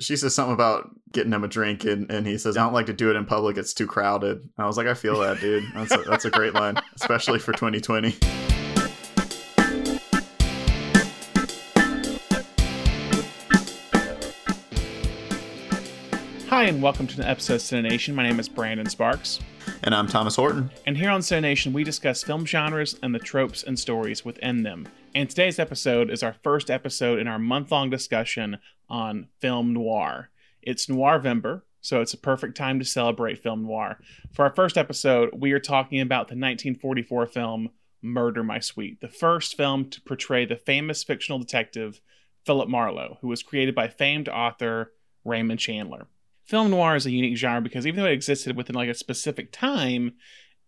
she says something about getting him a drink, and, and he says, "I don't like to do it in public; it's too crowded." And I was like, "I feel that, dude. That's a, that's a great line, especially for 2020." Hi, and welcome to an episode of Cinenation. My name is Brandon Sparks. And I'm Thomas Horton. And here on Cinenation, we discuss film genres and the tropes and stories within them. And today's episode is our first episode in our month long discussion on film noir. It's Noirvember, so it's a perfect time to celebrate film noir. For our first episode, we are talking about the 1944 film Murder My Sweet, the first film to portray the famous fictional detective Philip Marlowe, who was created by famed author Raymond Chandler film noir is a unique genre because even though it existed within like a specific time,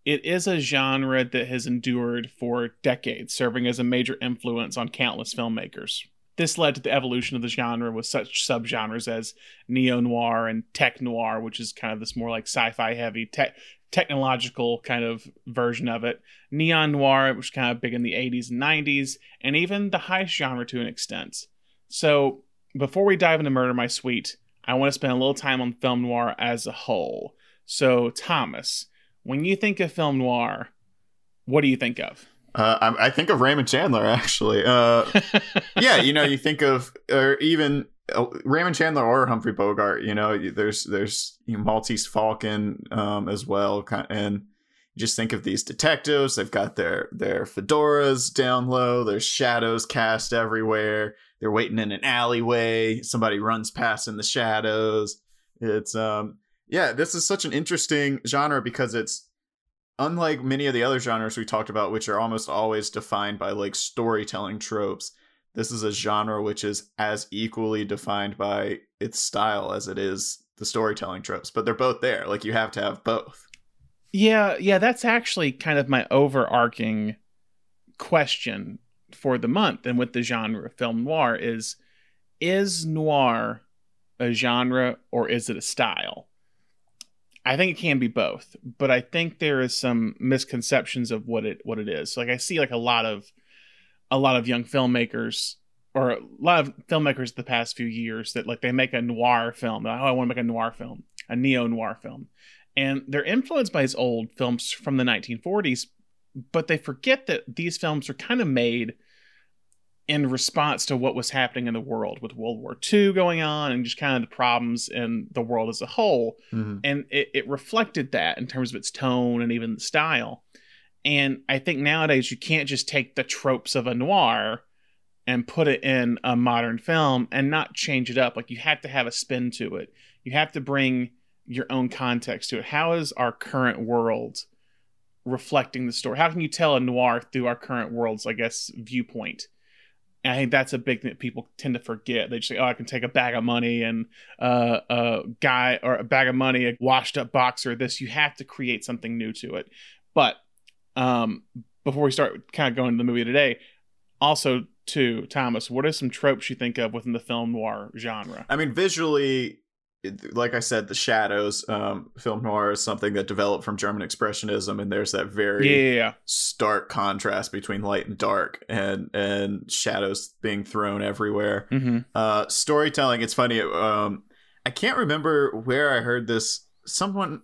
it is a genre that has endured for decades, serving as a major influence on countless filmmakers. This led to the evolution of the genre with such subgenres as neo noir and tech noir, which is kind of this more like sci-fi heavy tech technological kind of version of it. Neon noir, which was kind of big in the 80s and 90s, and even the heist genre to an extent. So before we dive into Murder My Sweet, I want to spend a little time on film noir as a whole. So, Thomas, when you think of film noir, what do you think of? Uh, I, I, think of Raymond Chandler, actually. Uh, yeah, you know, you think of, or even uh, Raymond Chandler or Humphrey Bogart. You know, there's there's you know, Maltese Falcon um, as well, and you just think of these detectives. They've got their their fedoras down low. There's shadows cast everywhere they're waiting in an alleyway. Somebody runs past in the shadows. It's um yeah this is such an interesting genre because it's unlike many of the other genres we talked about which are almost always defined by like storytelling tropes this is a genre which is as equally defined by its style as it is the storytelling tropes but they're both there. Like you have to have both. Yeah yeah that's actually kind of my overarching question for the month and with the genre of film noir is is noir a genre or is it a style? I think it can be both, but I think there is some misconceptions of what it what it is. Like I see like a lot of a lot of young filmmakers or a lot of filmmakers the past few years that like they make a noir film. Like, oh, I want to make a noir film, a neo noir film, and they're influenced by these old films from the 1940s, but they forget that these films are kind of made in response to what was happening in the world with World War II going on and just kind of the problems in the world as a whole. Mm-hmm. And it, it, reflected that in terms of its tone and even the style. And I think nowadays you can't just take the tropes of a noir and put it in a modern film and not change it up. Like you have to have a spin to it. You have to bring your own context to it. How is our current world reflecting the story? How can you tell a noir through our current world's, I guess, viewpoint? And I think that's a big thing that people tend to forget. They just say, "Oh, I can take a bag of money and uh, a guy or a bag of money, a washed up boxer." This you have to create something new to it. But um, before we start, kind of going to the movie today, also to Thomas, what are some tropes you think of within the film noir genre? I mean, visually, like I said, the shadows. Um, film noir is something that developed from German expressionism, and there's that very yeah, stark contrast between light and dark, and and shadows being thrown everywhere. Mm-hmm. Uh, storytelling. It's funny. Um, I can't remember where I heard this. Someone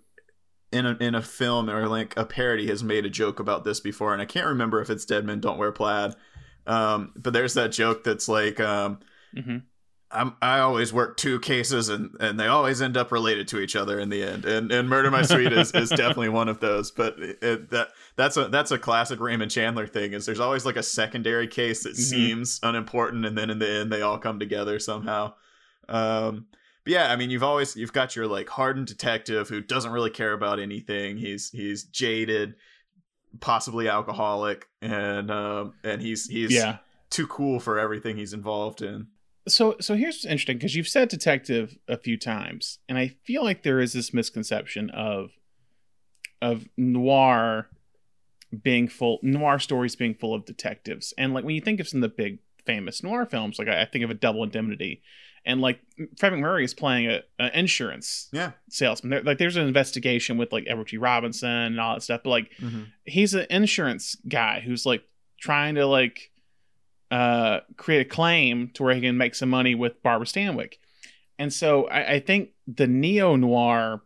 in a in a film or like a parody has made a joke about this before, and I can't remember if it's Dead Men Don't Wear Plaid. Um, but there's that joke that's like. Um, mm-hmm I'm, I always work two cases and, and they always end up related to each other in the end. And and Murder My Sweet is, is definitely one of those. But it, that that's a that's a classic Raymond Chandler thing. Is there's always like a secondary case that mm-hmm. seems unimportant, and then in the end they all come together somehow. Um, but yeah, I mean you've always you've got your like hardened detective who doesn't really care about anything. He's he's jaded, possibly alcoholic, and um and he's he's yeah. too cool for everything he's involved in so so here's what's interesting because you've said detective a few times and i feel like there is this misconception of of noir being full noir stories being full of detectives. And like when you think of some of the big famous noir films like i, I think of a double indemnity and like fred macmurray is playing a, a insurance yeah. salesman. There, like there's an investigation with like edward g. Robinson and all that stuff but like mm-hmm. he's an insurance guy who's like trying to like uh, create a claim to where he can make some money with Barbara Stanwyck. and so I, I think the neo noir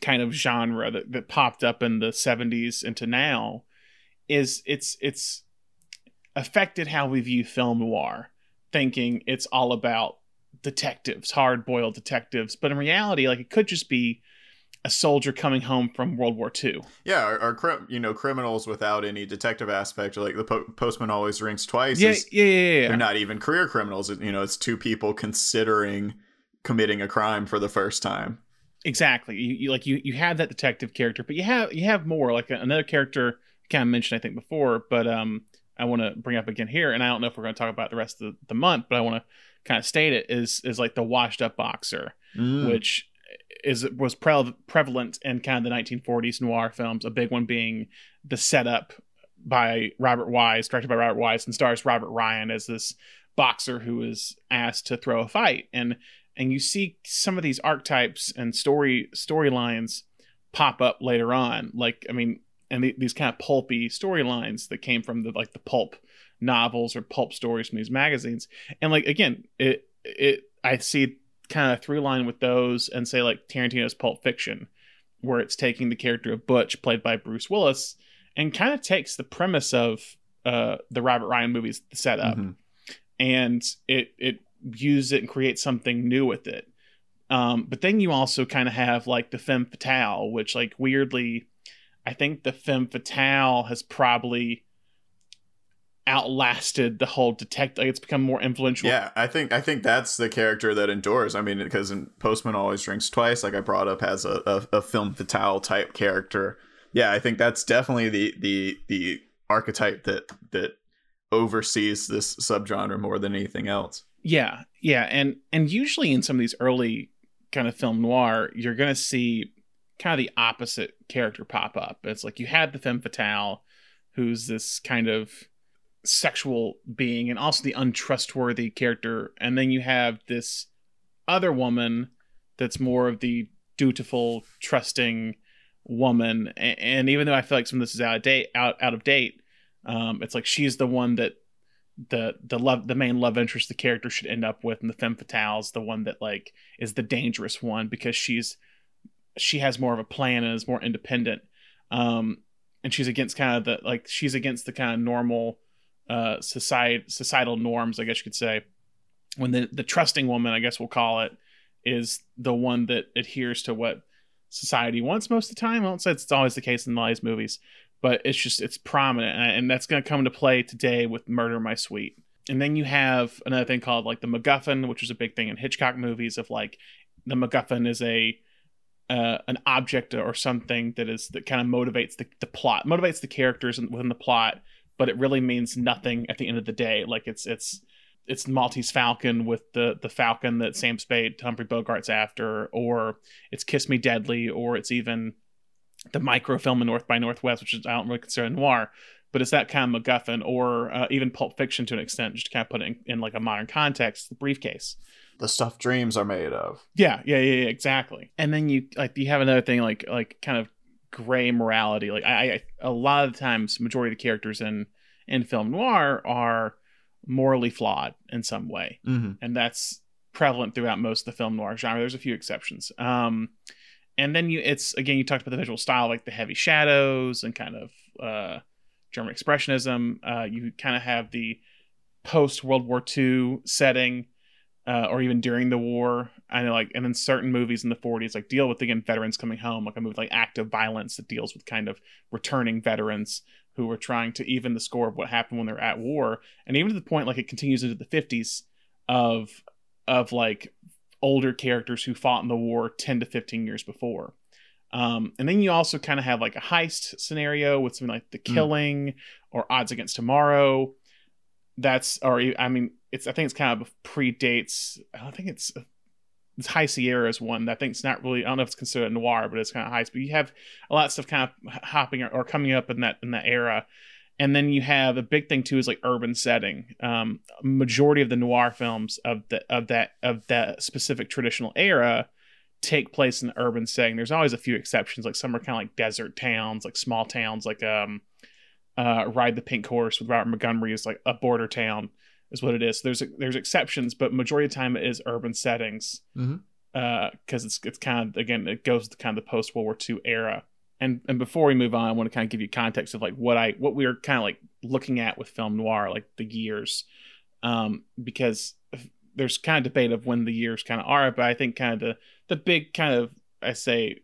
kind of genre that, that popped up in the 70s into now is it's it's affected how we view film noir thinking it's all about detectives hard boiled detectives but in reality like it could just be a soldier coming home from World War II. Yeah, are you know criminals without any detective aspect, like the po- postman always rings twice. Yeah, yeah, yeah, yeah, They're not even career criminals. You know, it's two people considering committing a crime for the first time. Exactly. You, you like you you have that detective character, but you have you have more like another character kind of mentioned I think before, but um I want to bring up again here, and I don't know if we're going to talk about the rest of the month, but I want to kind of state it is is like the washed up boxer, mm. which is was pre- prevalent in kind of the 1940s noir films. A big one being the setup by Robert Wise, directed by Robert Wise, and stars Robert Ryan as this boxer who is asked to throw a fight, and and you see some of these archetypes and story storylines pop up later on. Like I mean, and the, these kind of pulpy storylines that came from the like the pulp novels or pulp stories from these magazines, and like again, it it I see kind of through line with those and say like Tarantino's Pulp Fiction, where it's taking the character of Butch, played by Bruce Willis, and kind of takes the premise of uh, the Robert Ryan movies, the setup, mm-hmm. and it it uses it and creates something new with it. Um, but then you also kind of have like the femme fatale, which like weirdly, I think the femme fatale has probably outlasted the whole detective. Like it's become more influential. Yeah, I think I think that's the character that endures. I mean, because in Postman always drinks twice, like I brought up, has a, a, a femme fatale type character. Yeah, I think that's definitely the the the archetype that that oversees this subgenre more than anything else. Yeah, yeah, and and usually in some of these early kind of film noir, you're gonna see kind of the opposite character pop up. It's like you had the femme fatale, who's this kind of sexual being and also the untrustworthy character. And then you have this other woman that's more of the dutiful trusting woman. And, and even though i feel like some of this is out of date out, out of date um, it's like she's the one that the the love the main love interest the character should end up with and the femme fatale is the one that like is the dangerous one because she's she has more of a plan and is more independent. Um and she's against kind of the like she's against the kind of normal uh, society societal norms, I guess you could say. When the the trusting woman, I guess we'll call it, is the one that adheres to what society wants most of the time. I won't say it's always the case in all these movies, but it's just it's prominent, and that's going to come into play today with Murder My Sweet. And then you have another thing called like the MacGuffin, which is a big thing in Hitchcock movies of like the MacGuffin is a uh, an object or something that is that kind of motivates the, the plot, motivates the characters within the plot but it really means nothing at the end of the day. Like it's it's it's Maltese Falcon with the the Falcon that Sam Spade, Humphrey Bogart's after, or it's Kiss Me Deadly, or it's even the microfilm in North by Northwest, which is I don't really consider noir, but it's that kind of MacGuffin, or uh, even Pulp Fiction to an extent, just to kind of put it in, in like a modern context. The briefcase, the stuff dreams are made of. Yeah, yeah, yeah, yeah, exactly. And then you like you have another thing like like kind of gray morality. Like I, I a lot of times, majority of the characters in in film noir are morally flawed in some way, mm-hmm. and that's prevalent throughout most of the film noir genre. There's a few exceptions. Um, and then you, it's again, you talked about the visual style, like the heavy shadows and kind of uh, German expressionism. Uh, you kind of have the post World War II setting uh, or even during the war. I know, like, and then certain movies in the 40s, like, deal with again veterans coming home, like a movie like Act of Violence that deals with kind of returning veterans who are trying to even the score of what happened when they're at war, and even to the point like it continues into the 50s of of like older characters who fought in the war 10 to 15 years before. Um, and then you also kind of have like a heist scenario with something like The hmm. Killing mm. or Odds Against Tomorrow. That's or I mean it's I think it's kind of predates. I think it's High Sierra is one that I think it's not really. I don't know if it's considered noir, but it's kind of high. But you have a lot of stuff kind of hopping or, or coming up in that in that era. And then you have a big thing too is like urban setting. Um, majority of the noir films of the of that of that specific traditional era take place in the urban setting. There's always a few exceptions, like some are kind of like desert towns, like small towns, like um, uh, Ride the Pink Horse with Robert Montgomery is like a border town is what it is. There's there's exceptions, but majority of the time it is urban settings. Mm-hmm because uh, it's it's kind of again it goes to kind of the post World War II era. And and before we move on, I want to kind of give you context of like what I what we are kind of like looking at with film noir, like the years, um, because there's kind of debate of when the years kind of are, but I think kind of the the big kind of I say,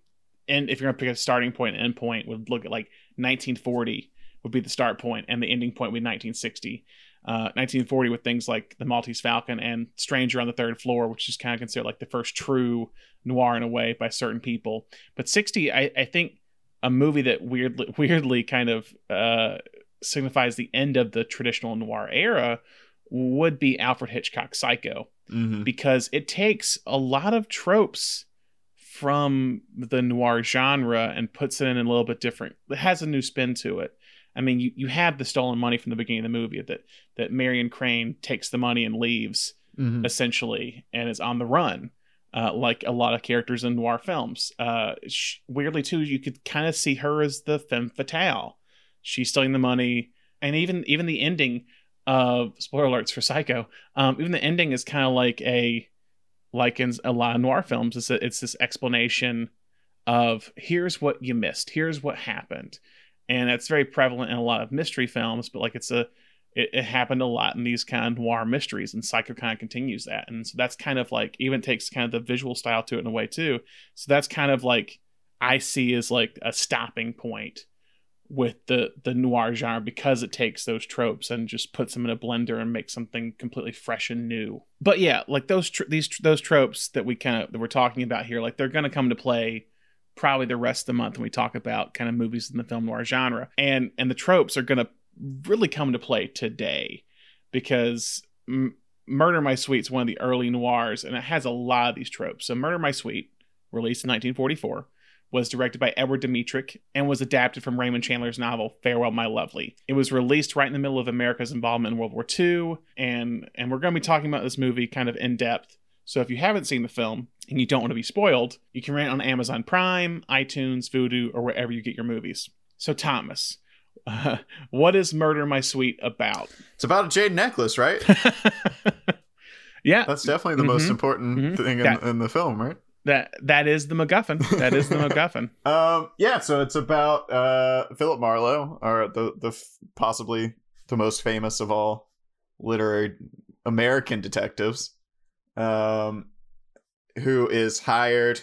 and if you're gonna pick a starting point and end point, would look at like 1940 would be the start point, and the ending point would be 1960 uh, 1940 with things like The Maltese Falcon and Stranger on the Third Floor, which is kind of considered like the first true noir in a way by certain people. But 60, I, I think a movie that weirdly, weirdly kind of uh, signifies the end of the traditional noir era would be Alfred Hitchcock's Psycho, mm-hmm. because it takes a lot of tropes from the noir genre and puts it in a little bit different. It has a new spin to it. I mean, you, you have the stolen money from the beginning of the movie that that Marion Crane takes the money and leaves mm-hmm. essentially, and is on the run, uh, like a lot of characters in noir films. Uh, weirdly, too, you could kind of see her as the femme fatale. She's stealing the money, and even even the ending of spoiler alerts for Psycho. Um, even the ending is kind of like a like in a lot of noir films. It's a, it's this explanation of here's what you missed, here's what happened and it's very prevalent in a lot of mystery films. But like it's a it, it, happened a lot in these kind of noir mysteries, and Psycho kind of continues that, and so that's kind of like even takes kind of the visual style to it in a way too. So that's kind of like I see as like a stopping point with the the noir genre because it takes those tropes and just puts them in a blender and makes something completely fresh and new. But yeah, like those tr- these those tropes that we kind of that we're talking about here, like they're going to come to play probably the rest of the month when we talk about kind of movies in the film noir genre. And and the tropes are going to really come to play today because M- Murder My Sweet is one of the early noirs and it has a lot of these tropes. So Murder My Sweet, released in 1944, was directed by Edward Dmytryk and was adapted from Raymond Chandler's novel Farewell My Lovely. It was released right in the middle of America's involvement in World War II and and we're going to be talking about this movie kind of in depth so if you haven't seen the film and you don't want to be spoiled, you can rent on Amazon Prime, iTunes, Vudu, or wherever you get your movies. So Thomas, uh, what is Murder My Sweet about? It's about a jade necklace, right? yeah, that's definitely the mm-hmm. most important mm-hmm. thing in, that, in, the film, right? That that is the MacGuffin. That is the MacGuffin. um, yeah. So it's about uh, Philip Marlowe, or the the possibly the most famous of all literary American detectives um, who is hired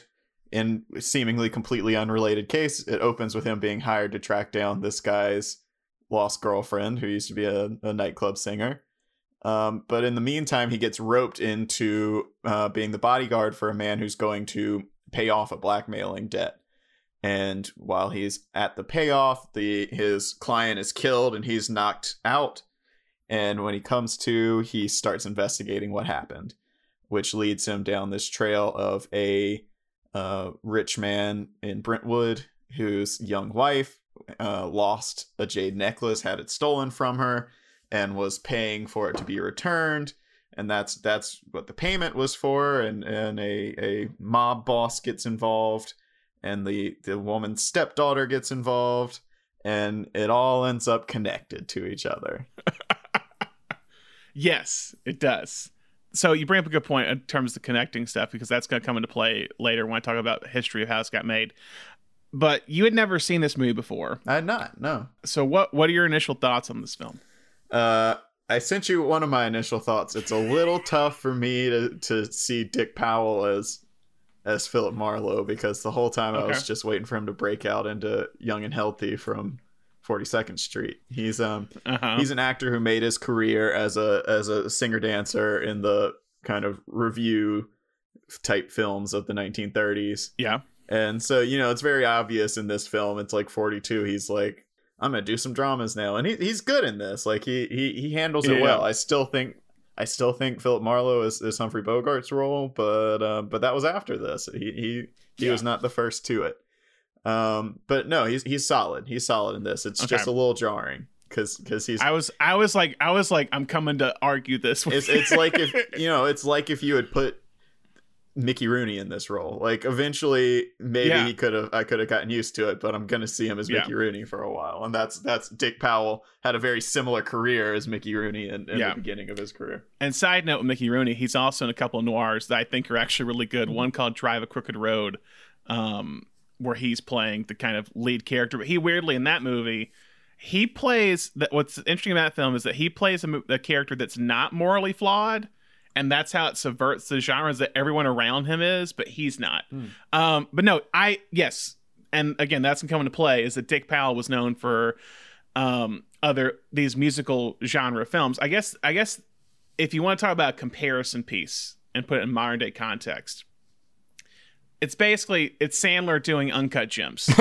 in seemingly completely unrelated case. It opens with him being hired to track down this guy's lost girlfriend, who used to be a, a nightclub singer. Um, but in the meantime, he gets roped into uh, being the bodyguard for a man who's going to pay off a blackmailing debt. And while he's at the payoff, the his client is killed and he's knocked out. And when he comes to, he starts investigating what happened which leads him down this trail of a uh, rich man in Brentwood whose young wife uh, lost a jade necklace, had it stolen from her, and was paying for it to be returned. And that's that's what the payment was for. And and a a mob boss gets involved, and the the woman's stepdaughter gets involved, and it all ends up connected to each other. yes, it does so you bring up a good point in terms of the connecting stuff because that's going to come into play later when I talk about the history of how it got made. But you had never seen this movie before. I had not. No. So what what are your initial thoughts on this film? Uh, I sent you one of my initial thoughts. It's a little tough for me to to see Dick Powell as as Philip Marlowe because the whole time okay. I was just waiting for him to break out into Young and Healthy from 42nd Street. He's um uh-huh. he's an actor who made his career as a as a singer dancer in the kind of revue type films of the 1930s. Yeah. And so, you know, it's very obvious in this film. It's like 42. He's like, I'm gonna do some dramas now, and he, he's good in this. Like he he he handles it well. I still think I still think Philip Marlowe is, is Humphrey Bogart's role, but uh, but that was after this. He he he yeah. was not the first to it. Um, but no, he's he's solid. He's solid in this. It's okay. just a little jarring because because he's. I was I was like I was like I'm coming to argue this. it's it's like if you know it's like if you had put Mickey Rooney in this role. Like eventually, maybe yeah. he could have. I could have gotten used to it, but I'm gonna see him as Mickey yeah. Rooney for a while, and that's that's Dick Powell had a very similar career as Mickey Rooney in, in yeah. the beginning of his career. And side note, with Mickey Rooney, he's also in a couple of noirs that I think are actually really good. One called Drive a Crooked Road, um, where he's playing the kind of lead character. But he weirdly in that movie he plays that what's interesting about that film is that he plays a, a, character that's not morally flawed and that's how it subverts the genres that everyone around him is but he's not mm. um, but no i yes and again that's come into play is that dick powell was known for um, other these musical genre films i guess i guess if you want to talk about a comparison piece and put it in modern day context it's basically it's Sandler doing uncut gems.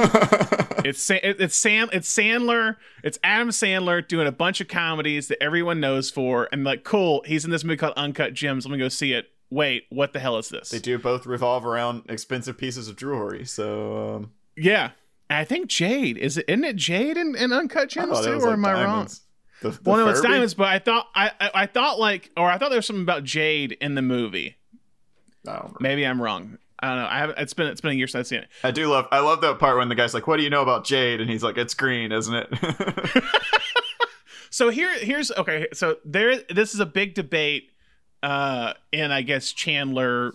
it's it's Sam it's Sandler it's Adam Sandler doing a bunch of comedies that everyone knows for and like cool he's in this movie called Uncut Gems. Let me go see it. Wait, what the hell is this? They do both revolve around expensive pieces of jewelry. So um... yeah, I think Jade is it? Isn't it Jade in, in Uncut Gems too, or like am I wrong? The, the well, no, it's diamonds, but I thought I, I, I thought like or I thought there was something about Jade in the movie. Maybe I'm wrong. I don't know. I haven't. it's been it's been a year since I've seen it. I do love I love that part when the guy's like, "What do you know about Jade?" and he's like, "It's green, isn't it?" so here here's okay. So there this is a big debate uh in I guess Chandler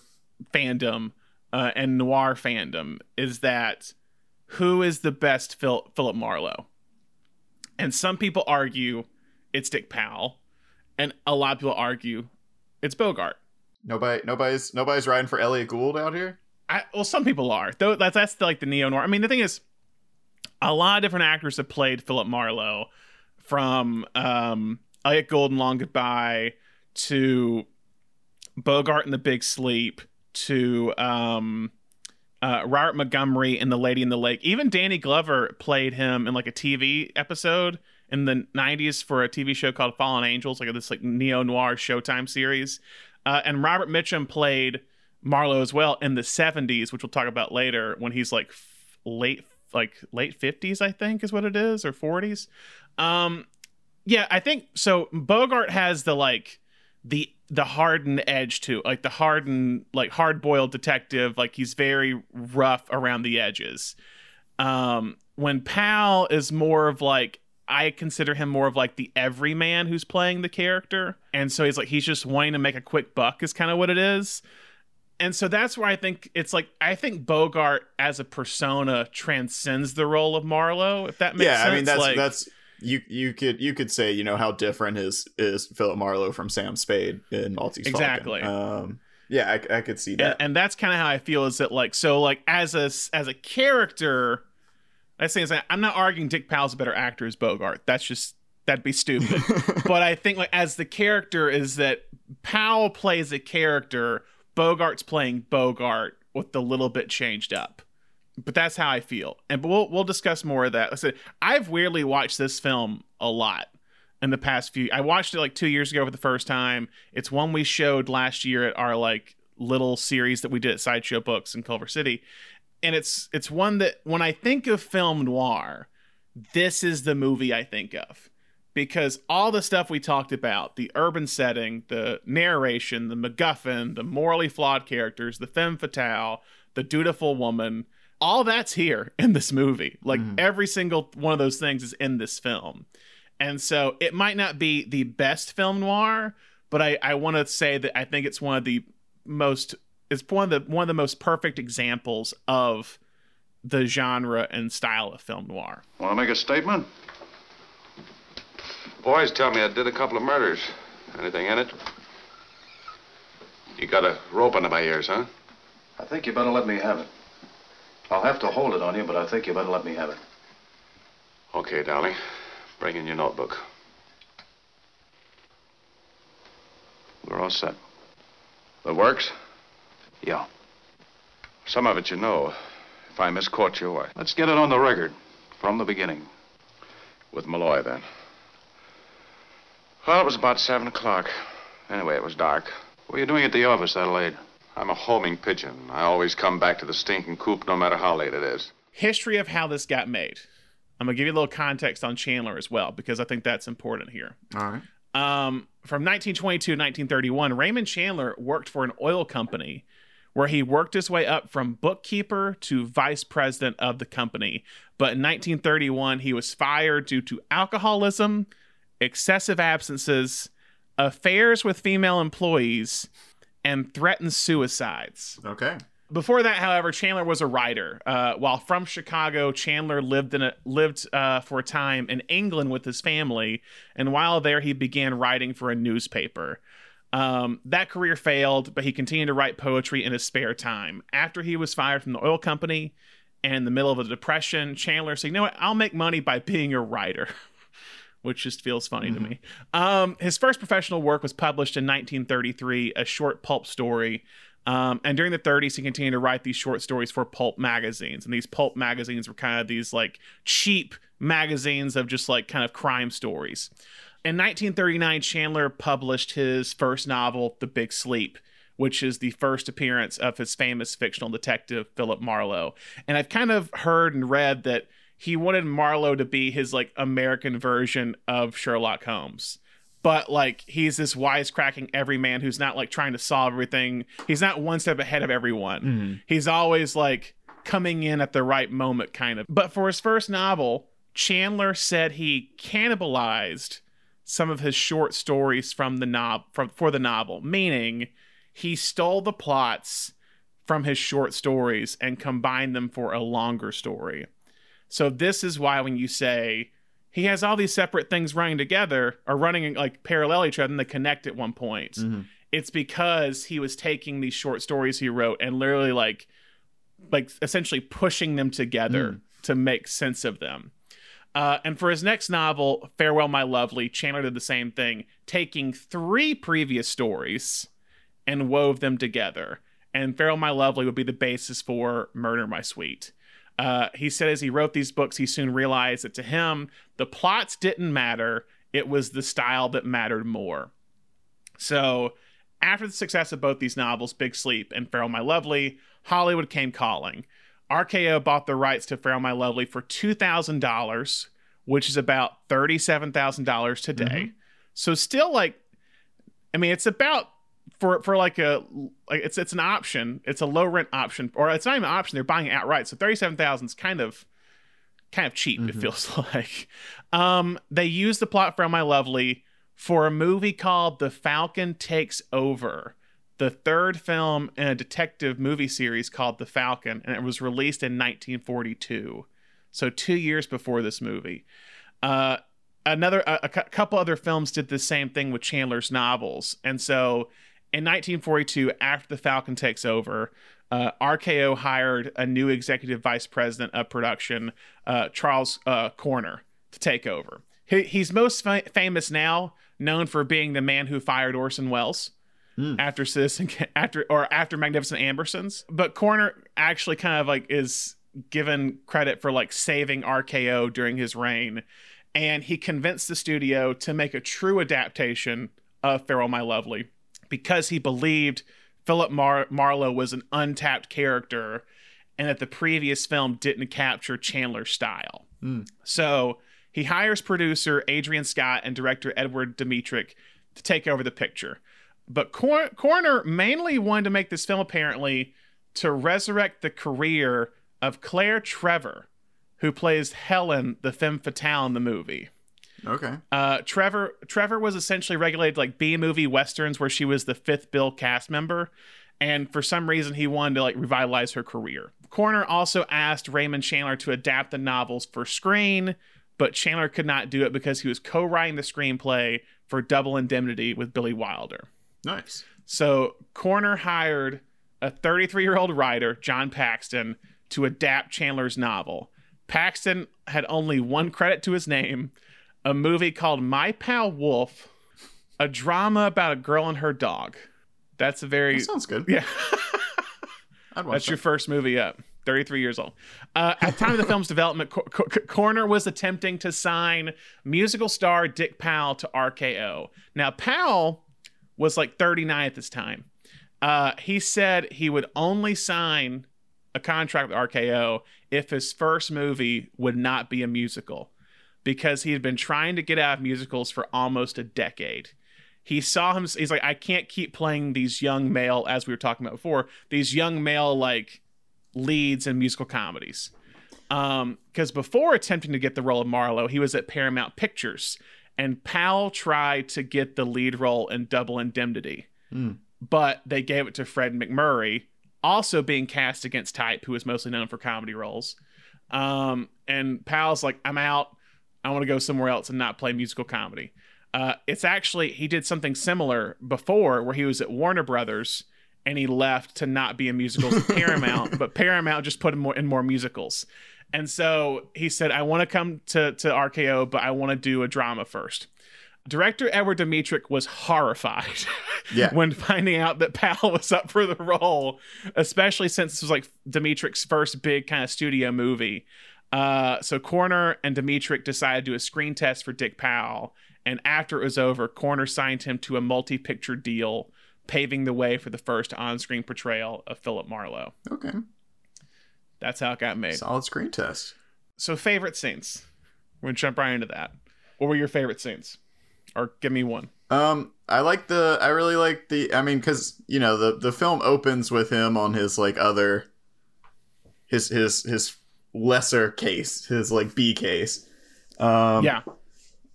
fandom uh, and noir fandom is that who is the best Phil, Philip Marlowe? And some people argue it's Dick Powell, and a lot of people argue it's Bogart. Nobody, nobody's, nobody's riding for Elliott Gould out here. I, well, some people are. Though that's that's the, like the neo noir. I mean, the thing is, a lot of different actors have played Philip Marlowe, from um, Elliott Gould in Long Goodbye to Bogart in The Big Sleep to um, uh, Robert Montgomery in The Lady in the Lake. Even Danny Glover played him in like a TV episode in the 90s for a TV show called Fallen Angels, like this like neo noir Showtime series. Uh, and Robert Mitchum played Marlowe as well in the 70s, which we'll talk about later when he's like f- late like late 50s I think is what it is or 40s. Um yeah, I think so Bogart has the like the the hardened edge to like the hardened like hard-boiled detective like he's very rough around the edges. Um when Pal is more of like I consider him more of like the everyman who's playing the character. And so he's like, he's just wanting to make a quick buck, is kind of what it is. And so that's where I think it's like, I think Bogart as a persona transcends the role of Marlowe, if that makes yeah, sense. Yeah, I mean, that's, like, that's, you you could you could say you know how different is is Philip Marlowe from Sam Spade in Maltese exactly. Um, yeah, I, I could see that, and, and that's kind of how I feel. Is that like so like as a as a character, I say I'm not arguing Dick Powell's a better actor as Bogart. That's just that'd be stupid. but I think like as the character is that Powell plays a character, Bogart's playing Bogart with the little bit changed up. But that's how I feel, and but we'll we'll discuss more of that. I said I've weirdly watched this film a lot in the past few. I watched it like two years ago for the first time. It's one we showed last year at our like little series that we did at Sideshow Books in Culver City, and it's it's one that when I think of film noir, this is the movie I think of because all the stuff we talked about the urban setting, the narration, the MacGuffin, the morally flawed characters, the femme fatale, the dutiful woman all that's here in this movie. Like mm. every single one of those things is in this film. And so it might not be the best film noir, but I, I want to say that I think it's one of the most is one of the one of the most perfect examples of the genre and style of film noir. Want to make a statement? Boys tell me I did a couple of murders. Anything in it? You got a rope under my ears, huh? I think you better let me have it. I'll have to hold it on you, but I think you better let me have it. Okay, darling. Bring in your notebook. We're all set. The works? Yeah. Some of it you know. If I misquote you, I... Let's get it on the record. From the beginning. With Malloy, then. Well, it was about 7 o'clock. Anyway, it was dark. What were you doing at the office that late? I'm a homing pigeon. I always come back to the stinking coop no matter how late it is. History of how this got made. I'm going to give you a little context on Chandler as well, because I think that's important here. All right. Um, from 1922 to 1931, Raymond Chandler worked for an oil company where he worked his way up from bookkeeper to vice president of the company. But in 1931, he was fired due to alcoholism, excessive absences, affairs with female employees, and threatened suicides. Okay. Before that, however, Chandler was a writer. Uh, while from Chicago, Chandler lived in a, lived uh, for a time in England with his family, and while there, he began writing for a newspaper. Um, that career failed, but he continued to write poetry in his spare time. After he was fired from the oil company and in the middle of a depression, Chandler said, "You know what? I'll make money by being a writer." Which just feels funny mm-hmm. to me. Um, his first professional work was published in 1933, a short pulp story um, and during the 30s, he continued to write these short stories for pulp magazines. And these pulp magazines were kind of these like cheap magazines of just like kind of crime stories. In 1939, Chandler published his first novel, The Big Sleep, which is the first appearance of his famous fictional detective, Philip Marlowe. And I've kind of heard and read that he wanted Marlowe to be his like American version of Sherlock Holmes but like he's this wisecracking everyman who's not like trying to solve everything. He's not one step ahead of everyone. Mm-hmm. He's always like coming in at the right moment, kind of. But for his first novel, Chandler said he cannibalized some of his short stories from the novel from for the novel, meaning he stole the plots from his short stories and combined them for a longer story. So this is why when you say he has all these separate things running together or running like parallel each other and they connect at one point. Mm-hmm. It's because he was taking these short stories he wrote and literally like like essentially pushing them together mm. to make sense of them. Uh, and for his next novel, Farewell, My Lovely, Chandler did the same thing, taking three previous stories and wove them together. And Farewell, My Lovely would be the basis for Murder, My Sweet. Uh, he said as he wrote these books, he soon realized that to him, the plots didn't matter. It was the style that mattered more. So, after the success of both these novels, Big Sleep and Farewell My Lovely, Hollywood came calling. RKO bought the rights to Farewell My Lovely for $2,000, which is about $37,000 today. Mm-hmm. So, still like, I mean, it's about for for like a like it's it's an option. It's a low rent option, or it's not even an option. They're buying it outright. So thirty seven thousand is kind of kind of cheap. Mm-hmm. It feels like. Um, they used the plot from My Lovely for a movie called The Falcon Takes Over, the third film in a detective movie series called The Falcon, and it was released in 1942. So two years before this movie. Uh, another a, a couple other films did the same thing with Chandler's novels, and so in 1942, after the Falcon takes over, uh, RKO hired a new executive vice president of production, uh, Charles uh, Koerner, to take over. He, he's most fa- famous now, known for being the man who fired Orson Welles. Mm. After Citizen, after or after Magnificent Ambersons, but Koerner actually kind of like is given credit for like saving RKO during his reign, and he convinced the studio to make a true adaptation of Farewell My Lovely because he believed Philip Mar- Marlowe was an untapped character and that the previous film didn't capture Chandler's style. Mm. So he hires producer Adrian Scott and director Edward Dmytryk to take over the picture. But Cor- Koerner mainly wanted to make this film apparently to resurrect the career of Claire Trevor, who plays Helen, the femme fatale in the movie. Okay. Uh, Trevor Trevor was essentially regulated like B movie westerns where she was the fifth bill cast member, and for some reason he wanted to like revitalize her career. Koerner also asked Raymond Chandler to adapt the novels for screen, but Chandler could not do it because he was co-writing the screenplay for Double Indemnity with Billy Wilder. Nice. So Koerner hired a 33 year old writer, John Paxton, to adapt Chandler's novel. Paxton had only one credit to his name a movie called My Pal Wolf, a drama about a girl and her dog. That's a very that sounds good. Yeah, That's that. your first movie up. 33 years old. Uh, at the time of the film's development, Cor- Cor- Koerner was attempting to sign musical star Dick Powell to RKO. Now, Powell was like 39 at this time. Uh, he said he would only sign a contract with RKO if his first movie would not be a musical because he had been trying to get out of musicals for almost a decade. he saw him. He's like, I can't keep playing these young male, as we were talking about before, these young male like leads in musical comedies. Um, because before attempting to get the role of Marlowe, he was at Paramount Pictures, and Powell tried to get the lead role in Double Indemnity, Mm. but they gave it to Fred MacMurray, also being cast against type, who was mostly known for comedy roles. Um, and Powell's like, I'm out. I want to go somewhere else and not play musical comedy. Uh, it's actually he did something similar before where he was at Warner Brothers and he left to not be in musicals at Paramount, but Paramount just put him more in more musicals. And so he said, I want to come to, to RKO, but I want to do a drama first. Director Edward Dmytryk was horrified Yeah. when finding out that Powell was up for the role, especially since this was like Dmytryk's first big kind of studio movie. Uh, so Koerner and Dmytryk decided to do a screen test for Dick Powell, and after it was over, Koerner signed him to a multi-picture deal, paving the way for the first on-screen portrayal of Philip Marlowe. Okay. That's how it got made. Solid screen test. So favorite scenes. We're gonna jump right into that. What were your favorite scenes? Or give me one. Um, I like the. I really like the. I mean, because you know the the film opens with him on his like other. His his his lesser case, his like B case. Um, yeah.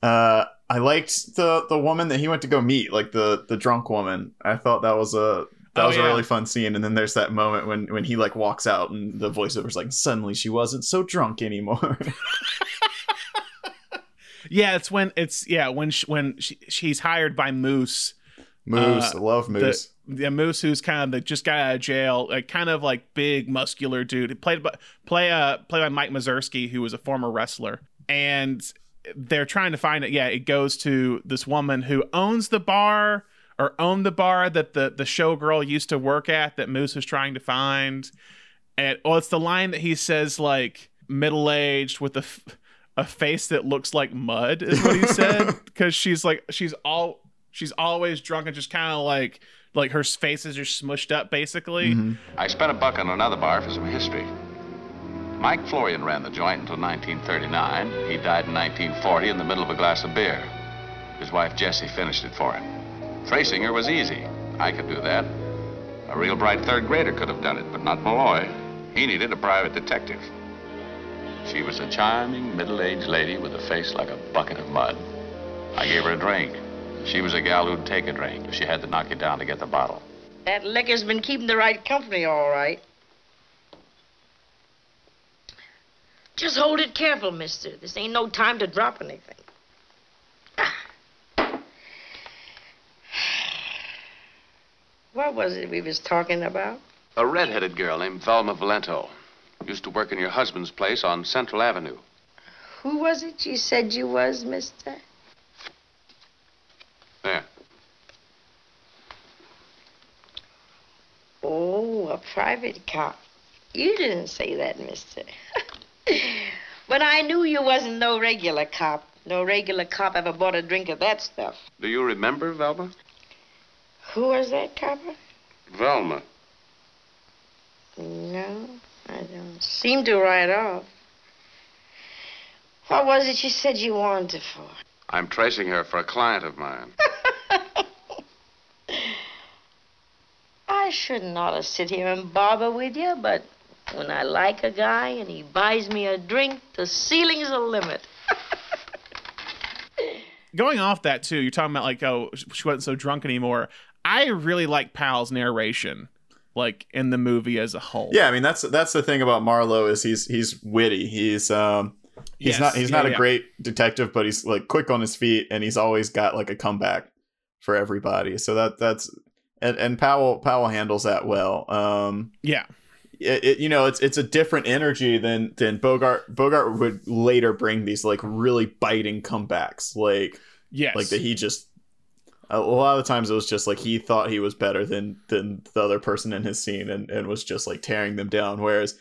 Uh, I liked the the woman that he went to go meet, like the the drunk woman. I thought that was a that Oh, was yeah. a really fun scene. And then there's that moment when when he like walks out and the voiceover's like, suddenly she wasn't so drunk anymore. Yeah, it's when it's yeah when sh- when she, she's hired by Moose. Moose, Uh, I love Moose. The, the Moose who's kind of the just got out of jail, like kind of like big muscular dude. He played by play uh played by Mike Mazurki, who was a former wrestler, and they're trying to find it. Yeah, it goes to this woman who owns the bar or owned the bar that the the showgirl used to work at that Moose was trying to find. And well, it's the line that he says like middle aged with a. F- a face that looks like mud is what he said because she's like she's all she's always drunk and just kind of like like her faces are smushed up basically Mhm. I spent a buck on another bar for some history. Mike Florian ran the joint until 1939. He died in 1940 in the middle of a glass of beer. His wife Jessie finished it for him. Tracing her was easy. I could do that. A real bright third grader could have done it, but not Malloy. He needed a private detective. She was a charming, middle-aged lady with a face like a bucket of mud. I gave her a drink. She was a gal who'd take a drink if she had to knock you down to get the bottle. That liquor's been keeping the right company, all right. Just hold it careful, mister. This ain't no time to drop anything. What was it we was talking about? A red-headed girl named Velma Valento. Used to work in your husband's place on Central Avenue. Who was it you said you was, mister? There. Oh, a private cop. You didn't say that, mister. but I knew you wasn't no regular cop. No regular cop ever bought a drink of that stuff. Do you remember Velma? Who was that copper? Velma. No, I don't seem to right off. What was it you said you wanted for? I'm tracing her for a client of mine. I shouldn't ought to sit here and bother with you, but when I like a guy and he buys me a drink, the ceiling's the limit. going off that too you're talking about like oh she wasn't so drunk anymore i really like powell's narration like in the movie as a whole Yeah, I mean that's that's the thing about Marlowe is he's he's witty. He's um he's Yes, not he's yeah, not a yeah. great detective, but he's like quick on his feet and he's always got like a comeback for everybody. So that that's and, and Powell Powell handles that well. Um yeah it, it you know it's it's a different energy than than Bogart Bogart would later bring these like really biting comebacks like yes like that he just Uh, a lot of the times it was just like he thought he was better than than the other person in his scene and, and was just like tearing them down. Whereas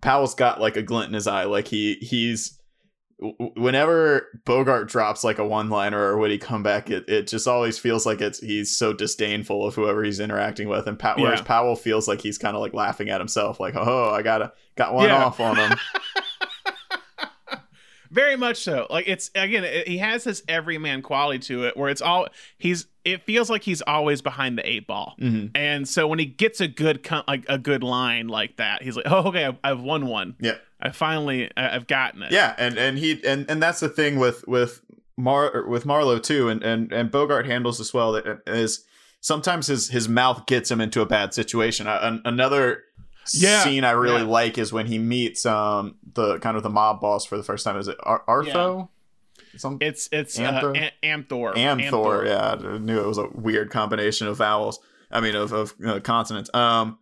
powell's got like a glint in his eye. Like he he's whenever bogart drops like a one liner or witty comeback it, it just always feels like it's he's so disdainful of whoever he's interacting with. And pa- whereas Yeah. powell feels like he's kind of like laughing at himself. Like oh i gotta got one Yeah. off on him very much so like it's again it, he has this everyman quality to it where it's all he's it feels like he's always behind the eight ball. Mhm. And so when he gets a good like a good line like that, he's like, "Oh, okay, I've, I've won one. Yeah. I finally I've gotten it." Yeah, and and he and and that's the thing with with Mar with Marlowe too, and and and Bogart handles this well. That is sometimes his his mouth gets him into a bad situation. Uh, an, another Yeah, scene I really yeah. like is when he meets um the kind of the mob boss for the first time. Is it Ar- Artho? Some It's it's Amthor? uh, Am- Amthor. Amthor, yeah, I knew it was a weird combination of vowels. I mean, of of uh, consonants. Um,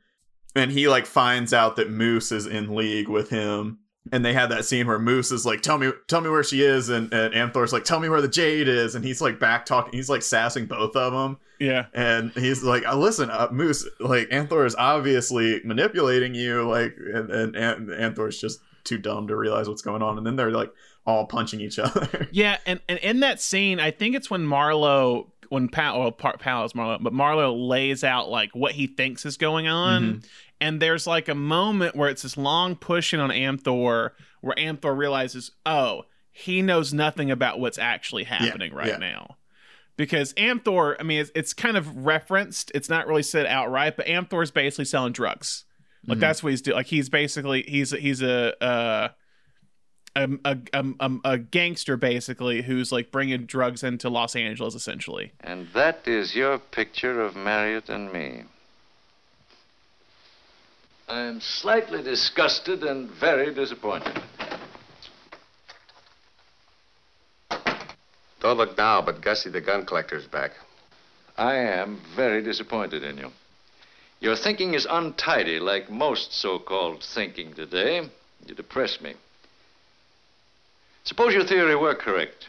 and he like finds out that Moose is in league with him, and they had that scene where Moose is like, "Tell me, tell me where she is," and and Amthor's like, "Tell me where the jade is," and he's like back talking. He's like sassing both of them, Yeah. and he's like, uh, "Listen, uh, Moose, like Amthor is obviously manipulating you, like," and and, and Amthor's just too dumb to realize what's going on, and then they're like all punching each other. Yeah, and, and in that scene, I think it's when Marlowe, when Powell, well, Par- Powell is Marlowe, but Marlowe lays out like what he thinks is going on, Mm-hmm. and there's like a moment where it's this long pushing on Amthor, where Amthor realizes, oh, he knows nothing about what's actually happening right yeah. now. Because Amthor, I mean, it's, it's kind of referenced. It's not really said outright, but Amthor's basically selling drugs. Like Mhm. that's what he's doing. Like he's basically he's he's a uh, a, a, a, a, a gangster basically who's like bringing drugs into Los Angeles essentially. And that is your picture of Marriott and me. I am slightly disgusted and very disappointed. Don't look now, but Gussie the gun collector's back. I am very disappointed in you. Your thinking is untidy, like most so called thinking today. You depress me. Suppose your theory were correct.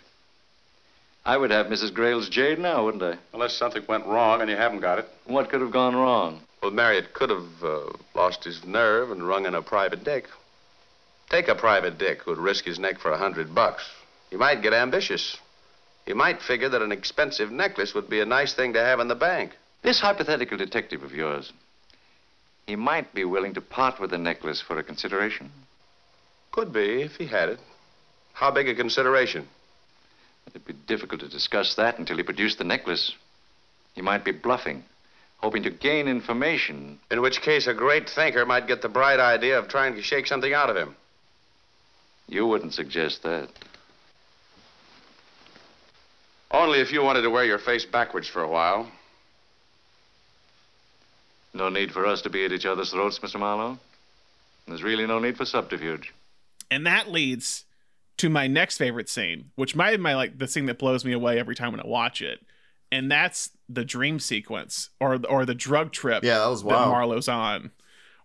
I would have Mrs. Grayle's jade now, wouldn't I? Unless something went wrong and you haven't got it. What could have gone wrong? Well, Marriott could have uh, lost his nerve and rung in a private dick. Take a private dick who'd risk his neck for a hundred bucks. He might get ambitious. He might figure that an expensive necklace would be a nice thing to have in the bank. This hypothetical detective of yours, he might be willing to part with the necklace for a consideration. Could be, if he had it. How big a consideration? It'd be difficult to discuss that until he produced the necklace. He might be bluffing, hoping to gain information. In which case, a great thinker might get the bright idea of trying to shake something out of him. You wouldn't suggest that. Only if you wanted to wear your face backwards for a while. No need for us to be at each other's throats, Mr. Marlowe. There's really no need for subterfuge. And that leads to my next favorite scene, which might be my like the scene that blows me away every time when I watch it. And that's the dream sequence or or the drug trip Yeah, that was that wild. Marlowe's on.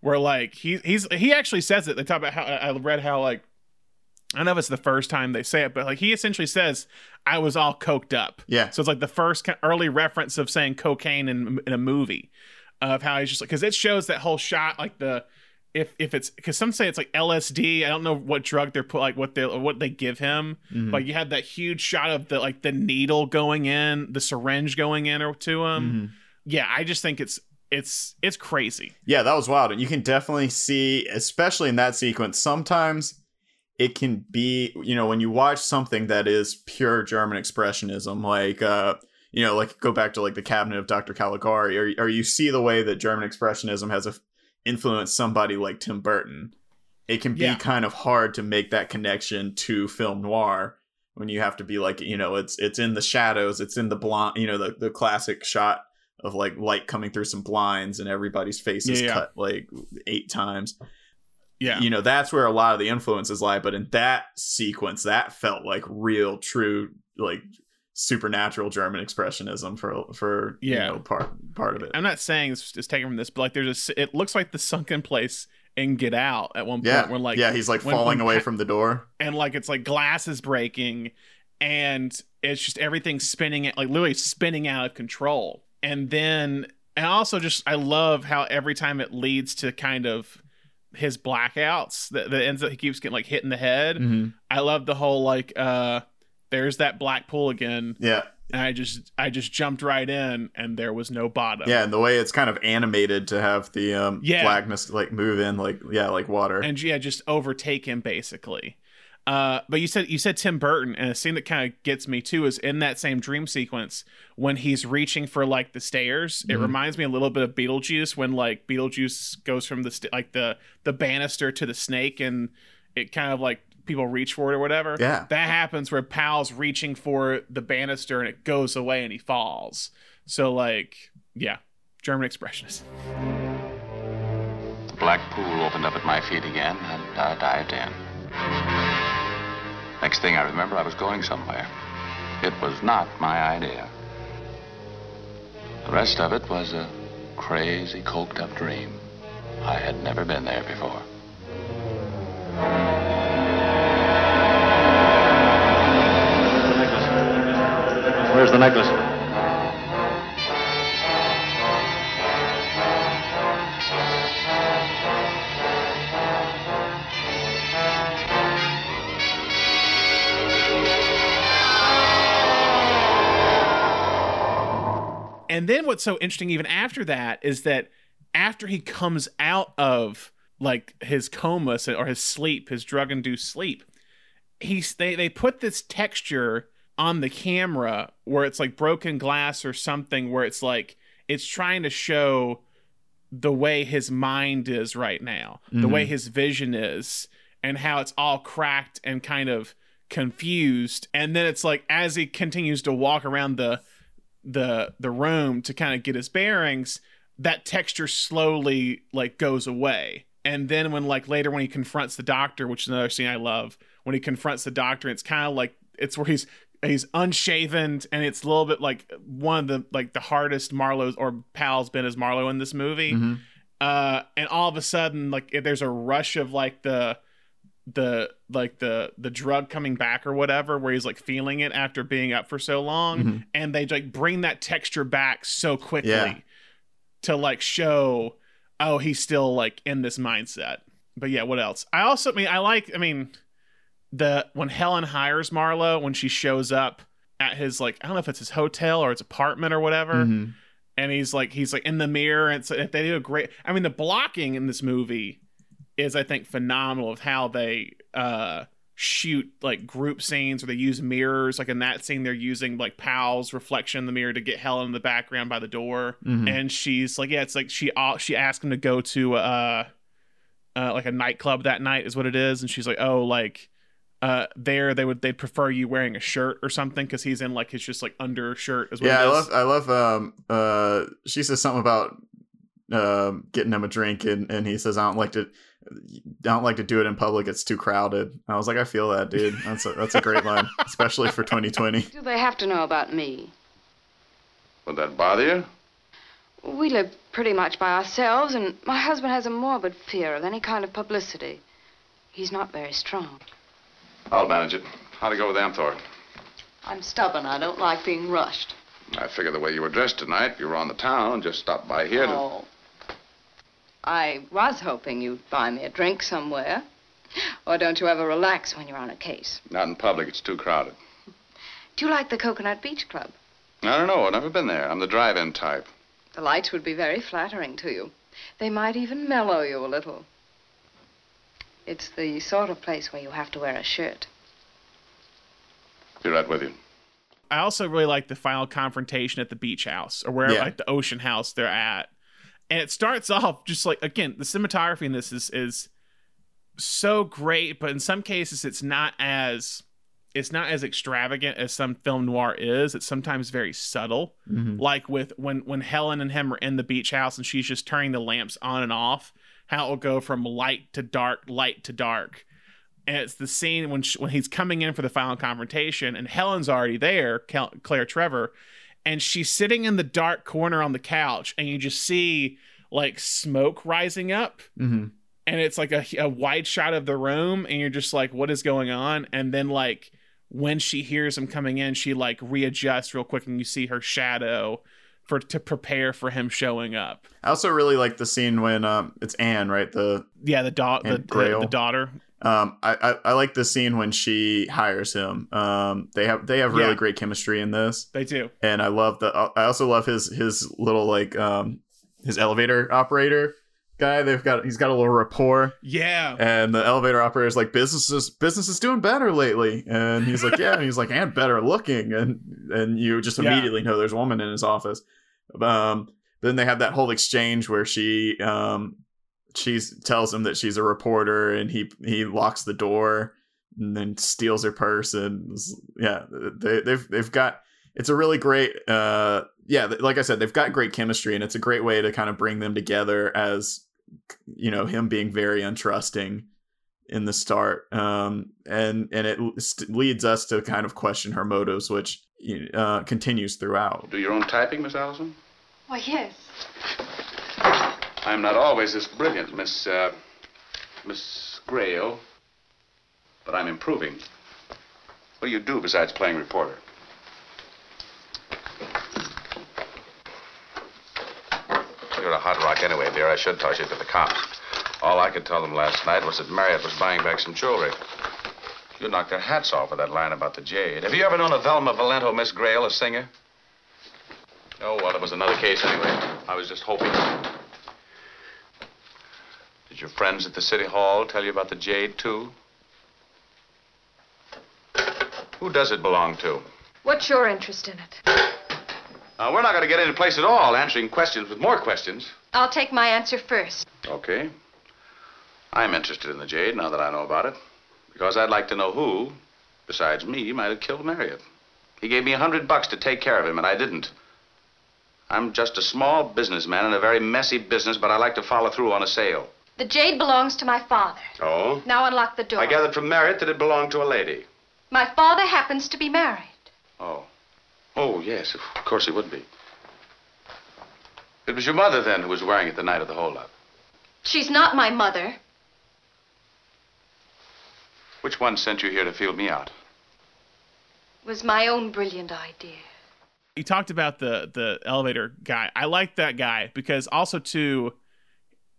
Where like he he's he actually says it. They talk about how I read how like I don't know if it's the first time they say it, but like he essentially says, "I was all coked up." Yeah. So it's like the first early reference of saying cocaine in in a movie, of how he's just like because it shows that whole shot like the if if it's because some say it's like LSD. I don't know what drug they're put like what they what they give him. Mhm. Like you have that huge shot of the like the needle going in, the syringe going in or to him. Mhm. Yeah, I just think it's it's it's crazy. Yeah, that was wild. And you can definitely see, especially in that sequence, sometimes it can be, you know, when you watch something that is pure German expressionism, like, uh, you know, like go back to like the cabinet of Dr. Caligari, or, or you see the way that German expressionism has a, influenced somebody like Tim Burton. It can be Yeah. kind of hard to make that connection to film noir when you have to be like, you know, it's it's in the shadows, it's in the blind, you know, the, the classic shot of like light coming through some blinds and everybody's face is Yeah, yeah. cut like eight times. Yeah. You know, that's where a lot of the influences lie. But in that sequence, that felt like real, true, like supernatural German expressionism for for Yeah. you know, part part of it. I'm not saying it's taken from this, but like there's a it looks like the sunken place in Get Out at one point yeah, where like yeah, he's like when- falling when away from the door. and like it's like glass is breaking and it's just everything spinning it like literally spinning out of control and then and also just i love how every time it leads to kind of his blackouts that, that ends up he keeps getting like hit in the head Mhm. i love the whole like uh there's that black pool again Yeah, and i just i just jumped right in and there was no bottom yeah, and the way it's kind of animated to have the um Yeah. blackness like move in like yeah like water. and yeah, just overtake him basically. Uh, but you said you said Tim Burton, and a scene that kind of gets me too is in that same dream sequence when he's reaching for like the stairs. It Mhm. reminds me a little bit of Beetlejuice when like Beetlejuice goes from the st- like the the banister to the snake, and it kind of like people reach for it or whatever. Yeah. that happens where Powell's reaching for the banister and it goes away and he falls. So like, yeah, German expressionist. The black pool opened up at my feet again, and I dived in. Next thing I remember, I was going somewhere. It was not my idea. The rest of it was a crazy, coked up dream. I had never been there before. Where's the necklace? And then what's so interesting even after that is that after he comes out of like his coma or his sleep, his drug induced sleep, he's they they put this texture on the camera where it's like broken glass or something where it's like it's trying to show the way his mind is right now, the Mhm. way his vision is, and how it's all cracked and kind of confused. And then it's like as he continues to walk around the the the room to kind of get his bearings, that texture slowly like goes away. And then when like later when he confronts the doctor, which is another scene I love, when he confronts the doctor, it's kind of like it's where he's he's unshaven and it's a little bit like one of the like the hardest Marlowe's or Powell's been as Marlowe in this movie. Mhm. Uh and all of a sudden like there's a rush of like the the like the the drug coming back or whatever where he's like feeling it after being up for so long Mhm. and they like bring that texture back so quickly Yeah. to like show oh he's still like in this mindset but yeah what else i also I mean i like i mean the when helen hires marlowe when she shows up at his like i don't know if it's his hotel or his apartment or whatever Mhm. and he's like he's like in the mirror and so they do a great i mean the blocking in this movie is i think phenomenal of how they uh shoot like group scenes where they use mirrors like in that scene they're using like Powell's reflection in the mirror to get helen in the background by the door Mhm. and she's like yeah it's like she uh, she asked him to go to uh uh like a nightclub that night is what it is and she's like oh like uh there they would they'd prefer you wearing a shirt or something because he's in like his just like undershirt as well Yeah, I love I love um uh she says something about um getting him a drink and and he says I don't like to I don't like to do it in public. It's too crowded. I was like, I feel that, dude. That's a, that's a great line, especially for 2020. Do they have to know about me? Would that bother you? We live pretty much by ourselves, and my husband has a morbid fear of any kind of publicity. He's not very strong. I'll manage it. How'd it go with Amthor? I'm stubborn. I don't like being rushed. I figure the way you were dressed tonight, you were on the town and just stopped by here to... Oh. I was hoping you'd buy me a drink somewhere. Or don't you ever relax when you're on a case? Not in public, it's too crowded. Do you like the Coconut Beach Club? I don't know, I've never been there. I'm the drive-in type. The lights would be very flattering to you. They might even mellow you a little. It's the sort of place where you have to wear a shirt. Be right with you. I also really like the final confrontation at the beach house or wherever Yeah. like the ocean house they're at. And it starts off just like again, the cinematography in this is is so great, but in some cases it's not as it's not as extravagant as some film noir is. It's sometimes very subtle. Mhm. Like with when when Helen and him are in the beach house and she's just turning the lamps on and off, how it will go from light to dark, light to dark. And it's the scene when she, when he's coming in for the final confrontation, and Helen's already there, Cal- Claire Trevor, and she's sitting in the dark corner on the couch, and you just see like smoke rising up, Mhm. and it's like a, a wide shot of the room, and you're just like, what is going on? And then like when she hears him coming in, she like readjusts real quick, and you see her shadow for to prepare for him showing up. I also really like the scene when um it's Anne, right? The Yeah, the dog, the, the, the daughter. um I, I I like the scene when she hires him. Um they have they have really Yeah. great chemistry in this. They do. and I love the. I also love his his little like um his elevator operator guy. They've got he's got a little rapport. Yeah. And the elevator operator is like, business is business is doing better lately. And he's like, yeah. And he's like, and better looking. And and you just Yeah. immediately know there's a woman in his office. Um, then they have that whole exchange where she um she's tells him that she's a reporter, and he he locks the door and then steals her purse. And yeah, they they've they've got it's a really great uh yeah like i said they've got great chemistry and it's a great way to kind of bring them together as you know him being very untrusting in the start um and and it leads us to kind of question her motives which uh continues throughout Do your own typing, Miss Allison? Why, yes. I'm not always this brilliant, Miss, uh, Miss Grayle, but I'm improving. What do you do besides playing reporter? You're a hot rock anyway, dear. I should toss you to the cops. All I could tell them last night was that Marriott was buying back some jewelry. You knocked their hats off with that line about the jade. Have you ever known a Velma Valento, Miss Grayle, a singer? Oh, well, it was another case anyway. I was just hoping. Did your friends at the City Hall tell you about the jade, too? Who does it belong to? What's your interest in it? Uh, we're not going to get any place at all answering questions with more questions. I'll take my answer first. Okay. I'm interested in the jade now that I know about it. Because I'd like to know who, besides me, might have killed Marriott. He gave me a hundred bucks to take care of him, and I didn't. I'm just a small businessman in a very messy business, but I like to follow through on a sale. The jade belongs to my father. Oh? Now unlock the door. I gathered from Marriott that it belonged to a lady. My father happens to be married. Oh. Oh, yes, of course he would be. It was your mother, then, who was wearing it the night of the holdup. She's not my mother. Which one sent you here to feel me out? It was my own brilliant idea. You talked about the the elevator guy. I like that guy because also too,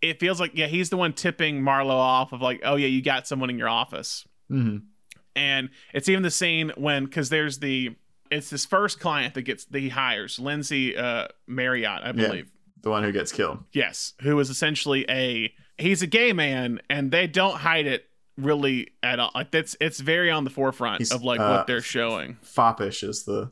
it feels like yeah he's the one tipping Marlowe off of like oh yeah you got someone in your office, mm-hmm. and it's even the scene when because there's the it's this first client that gets that he hires Lindsay uh, Marriott I believe yeah, the one who gets killed yes who is essentially a he's a gay man and they don't hide it really at all like that's it's very on the forefront He's, of like uh, what they're showing foppish is the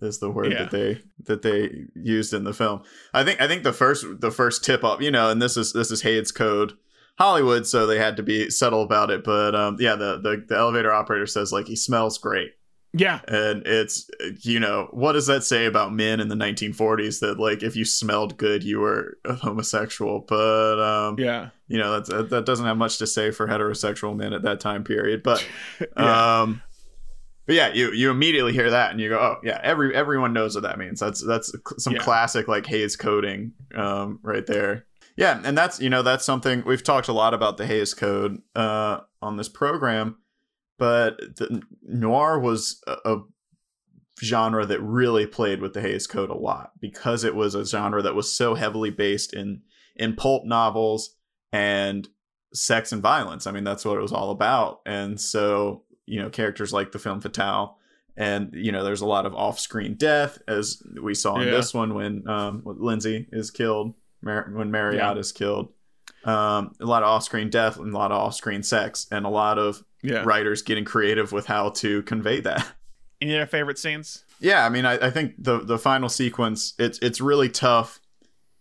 is the word Yeah. that they that they used in the film. I think I think the first the first tip up, you know, and this is this is Hays code Hollywood, so they had to be subtle about it. But um, yeah, the, the the elevator operator says like he smells great, yeah and it's you know what does that say about men in the 1940s that like if you smelled good you were a homosexual? But um, yeah you know that's, that that doesn't have much to say for heterosexual men at that time period. But Yeah. um, but yeah, you you immediately hear that and you go, oh yeah, every everyone knows what that means. That's that's some Yeah. classic like Hays coding um, right there. Yeah, and that's you know that's something we've talked a lot about the Hays Code uh, on this program, but the noir was a, a genre that really played with the Hays Code a lot because it was a genre that was so heavily based in in pulp novels and sex and violence. I mean, that's what it was all about. And so, you know, characters like the femme Fatale, and you know, there's a lot of off-screen death, as we saw in Yeah. this one when um, when Lindsay is killed, Mar- when Marriott Yeah. is killed. Um, a lot of off-screen death and a lot of off-screen sex, and a lot of yeah writers getting creative with how to convey that. any other favorite scenes Yeah, I mean, I, I think the the final sequence it's it's really tough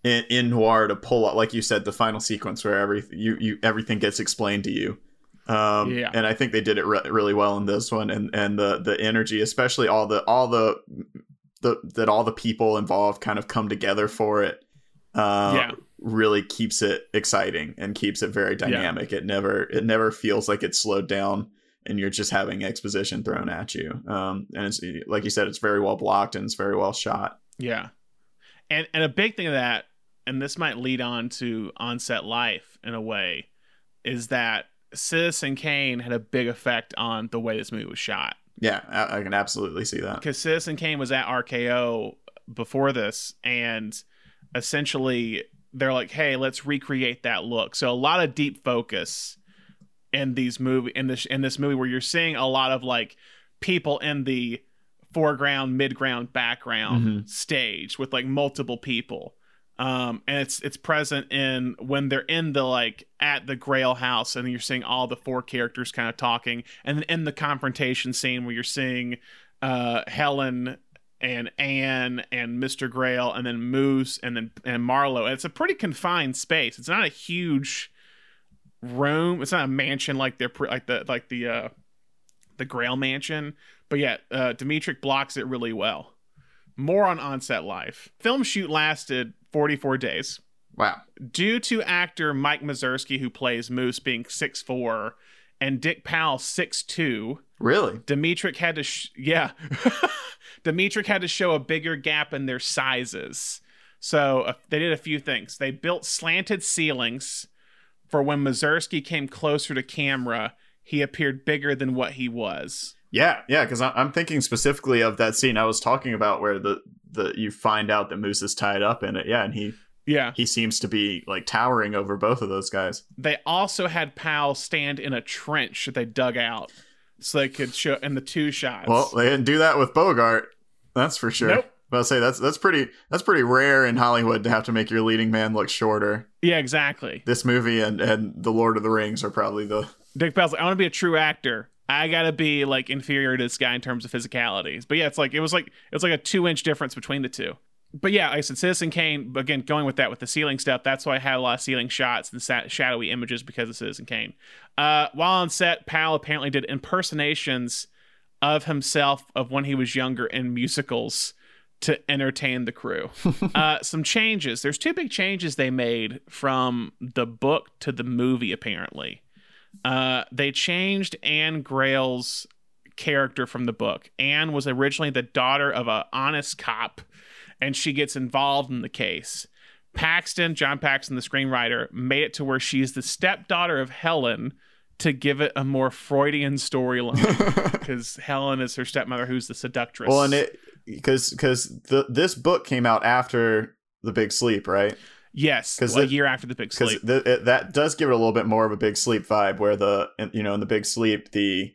in, in noir to pull out, like you said, the final sequence where every you you everything gets explained to you. Um, Yeah. and I think they did it re- really well in this one, and and the the energy, especially all the all the the that all the people involved kind of come together for it. Uh, Yeah. Really keeps it exciting and keeps it very dynamic. It never it never feels like it's slowed down and you're just having exposition thrown at you. Um, and it's like you said, it's very well blocked and it's very well shot. Yeah. And and a big thing of that, and this might lead on to onset life in a way, is that Citizen Kane had a big effect on the way this movie was shot. Yeah, I, I can absolutely see that. Because Citizen Kane was at RKO before this, and essentially they're like, "Hey, let's recreate that look." So a lot of deep focus in these movie in this in this movie where you're seeing a lot of like people in the foreground, midground, background Mhm. stage with like multiple people. Um, and it's it's present in when they're in the like at the Grayle house, and you're seeing all the four characters kind of talking, and then in the confrontation scene where you're seeing uh, Helen and Anne and Mr. Grayle, and then Moose, and then and Marlowe. And it's a pretty confined space. It's not a huge room. It's not a mansion like they're like the like the uh, the Grayle mansion. But yeah, uh, Dmytryk blocks it really well. More on onset life. Film shoot lasted 44 days. Wow. Due to actor Mike Mazurki, who plays Moose, being 6'4", and Dick Powell six two. Really? Dmytryk had to, sh- yeah, Dmytryk had to show a bigger gap in their sizes. So uh, they did a few things. They built slanted ceilings for when Mazurki came closer to camera, he appeared bigger than what he was. Yeah, yeah, because I'm thinking specifically of that scene I was talking about where the the you find out that Moose is tied up in it. Yeah, and he Yeah. he seems to be like towering over both of those guys. They also had Powell stand in a trench that they dug out so they could show in the two shots. Well, they didn't do that with Bogart. That's for sure. Nope. But I'll say that's that's pretty that's pretty rare in Hollywood to have to make your leading man look shorter. yeah, exactly. This movie and and The Lord of the Rings are probably the Dick Powell's like, I want to be a true actor. I gotta be like inferior to this guy in terms of physicalities. But yeah, it's like it was like it was like a two inch difference between the two. But yeah, like I said, Citizen Kane. Again, going with that with the ceiling stuff. That's why I had a lot of ceiling shots and sa- shadowy images because of Citizen Kane. Uh, while on set, Powell apparently did impersonations of himself of when he was younger in musicals to entertain the crew. uh, some changes. There's two big changes they made from the book to the movie. Apparently, uh, they changed Anne Grayle's character from the book. Anne was originally the daughter of a honest cop, and she gets involved in the case. Paxton, John Paxton, the screenwriter, made it to where she's the stepdaughter of Helen to give it a more Freudian storyline because Helen is her stepmother, who's the seductress. well, and it because because the this book came out after The Big Sleep, right? yes, 'cause a year after the big sleep. th- it, that does give it a little bit more of a big sleep vibe where the you know in the big sleep the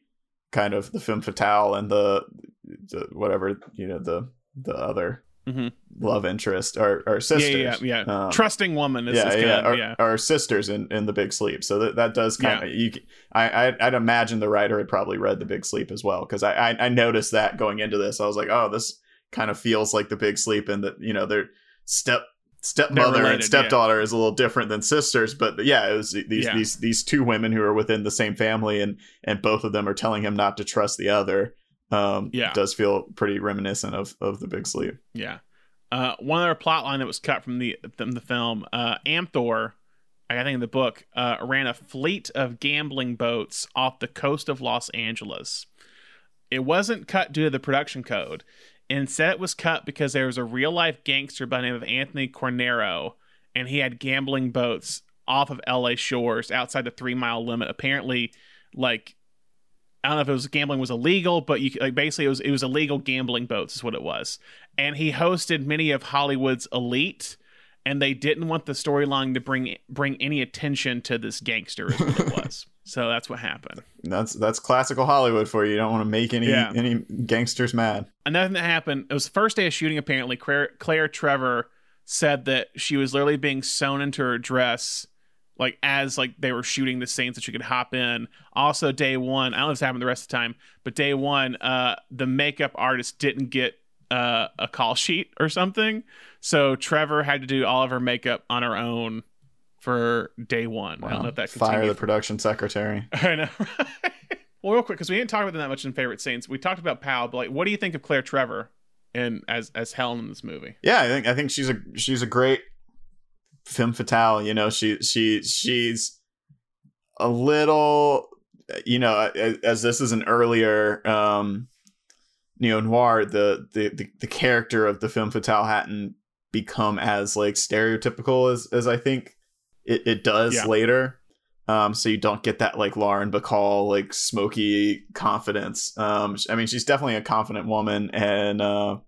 kind of the femme fatale and the, the whatever you know the the other Mhm. love interest are yeah, sisters yeah, yeah. yeah. Um, Trusting woman is yeah, yeah, are, yeah. are sisters in, in the big sleep so that, that does kind of you I, I would imagine the writer had probably read the big sleep as well because I, I i noticed that going into this i was like oh this kind of feels like the big sleep and that you know their step stepmother related, and stepdaughter is a little different than sisters but yeah it was these Yeah. these these two women who are within the same family and and both of them are telling him not to trust the other um Yeah. does feel pretty reminiscent of of the big sleep Yeah. Uh, one other plot line that was cut from the from the film, uh, Amthor, I think in the book, uh, ran a fleet of gambling boats off the coast of Los Angeles. It wasn't cut due to the production code. Instead, it was cut because there was a real life gangster by the name of Anthony Cornero, and he had gambling boats off of LA shores outside the three mile limit. Apparently, like I don't know if it was gambling was illegal, but you like basically it was it was illegal gambling boats is what it was. And he hosted many of Hollywood's elite, and they didn't want the storyline to bring bring any attention to this gangster is what it was. so that's what happened. that's that's classical hollywood for you you don't want to make any Yeah. any gangsters mad Another thing that happened, it was the first day of shooting, apparently. Claire, Claire Trevor said that she was literally being sewn into her dress, like as like they were shooting the scenes that she could hop in. Also, day one, I don't know if this happened the rest of the time, but day one, uh, the makeup artist didn't get uh, a call sheet or something. So Trevor had to do all of her makeup on her own for day one. I don't know if that fire the production secretary I know. right? well, real quick, because we didn't talk about them that much in favorite scenes. We talked about Powell, but like, what do you think of Claire Trevor and as as Helen in this movie? yeah i think i think she's a she's a great femme fatale you know she she she's a little you know as, as this is an earlier um neo noir the, the the the character of the femme fatale hadn't become as like stereotypical as as i think it, it does Yeah. later um so you don't get that like lauren bacall like smoky confidence um i mean she's definitely a confident woman and uh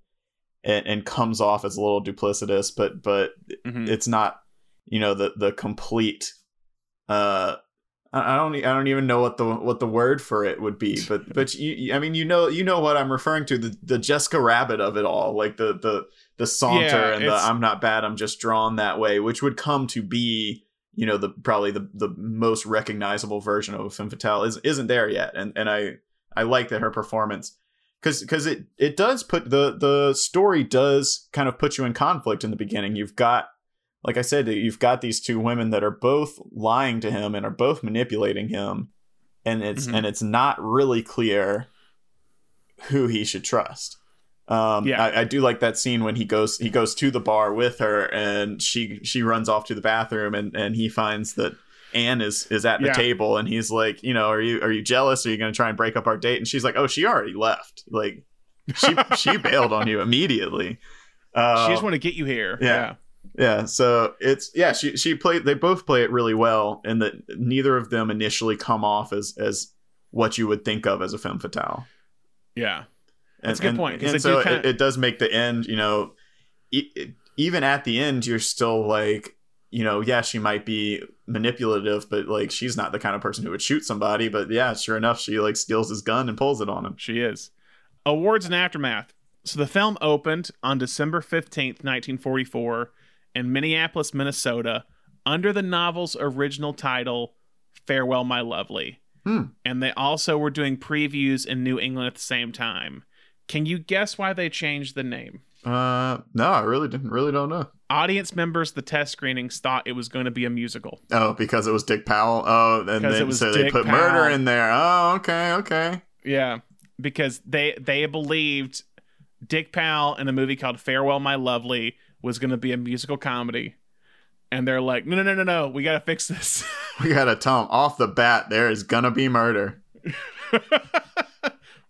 and, and comes off as a little duplicitous but but Mhm. it's not you know the the complete uh I don't I don't even know what the what the word for it would be, but but you I mean you know you know what I'm referring to the the Jessica Rabbit of it all, like the the the saunter Yeah, and the I'm not bad, I'm just drawn that way, which would come to be you know the probably the the most recognizable version of femme fatale is isn't there yet, and and I I like that her performance because because it it does put the the story does kind of put you in conflict in the beginning. You've got like I said, you've got these two women that are both lying to him and are both manipulating him, and it's Mhm. and it's not really clear who he should trust. Um, Yeah. I, I do like that scene when he goes he goes to the bar with her and she she runs off to the bathroom and and he finds that Anne is is at the Yeah. table and he's like, you know, are you are you jealous? Are you going to try and break up our date? And she's like, oh, she already left. Like she she bailed on you immediately. Uh, she just want to get you here. yeah. yeah, so it's yeah, she she played they both play it really well and that neither of them initially come off as as what you would think of as a femme fatale. Yeah. And, That's a good and- And do so kinda- it, it does make the end, you know, e- e- even at the end, you're still like, you know, yeah, she might be manipulative, but like she's not the kind of person who would shoot somebody. But yeah, sure enough, she like steals his gun and pulls it on him. She is. Awards and aftermath. So the film opened on December 15th, 1944, in Minneapolis, Minnesota, under the novel's original title, Farewell, My Lovely. Hmm. And they also were doing previews in New England at the same time. Can you guess why they changed the name? Uh, no, I really didn't, really don't know. Audience members, the test screenings thought it was going to be a musical. Oh, because it was Dick Powell. Oh, and then so they Dick put murder in there. Oh, okay, okay. Yeah, because they they believed Dick Powell in a movie called Farewell My Lovely was going to be a musical comedy. And they're like, "No, no, no, no, no. We got to fix this." We gotta tell them off the bat there is gonna be murder.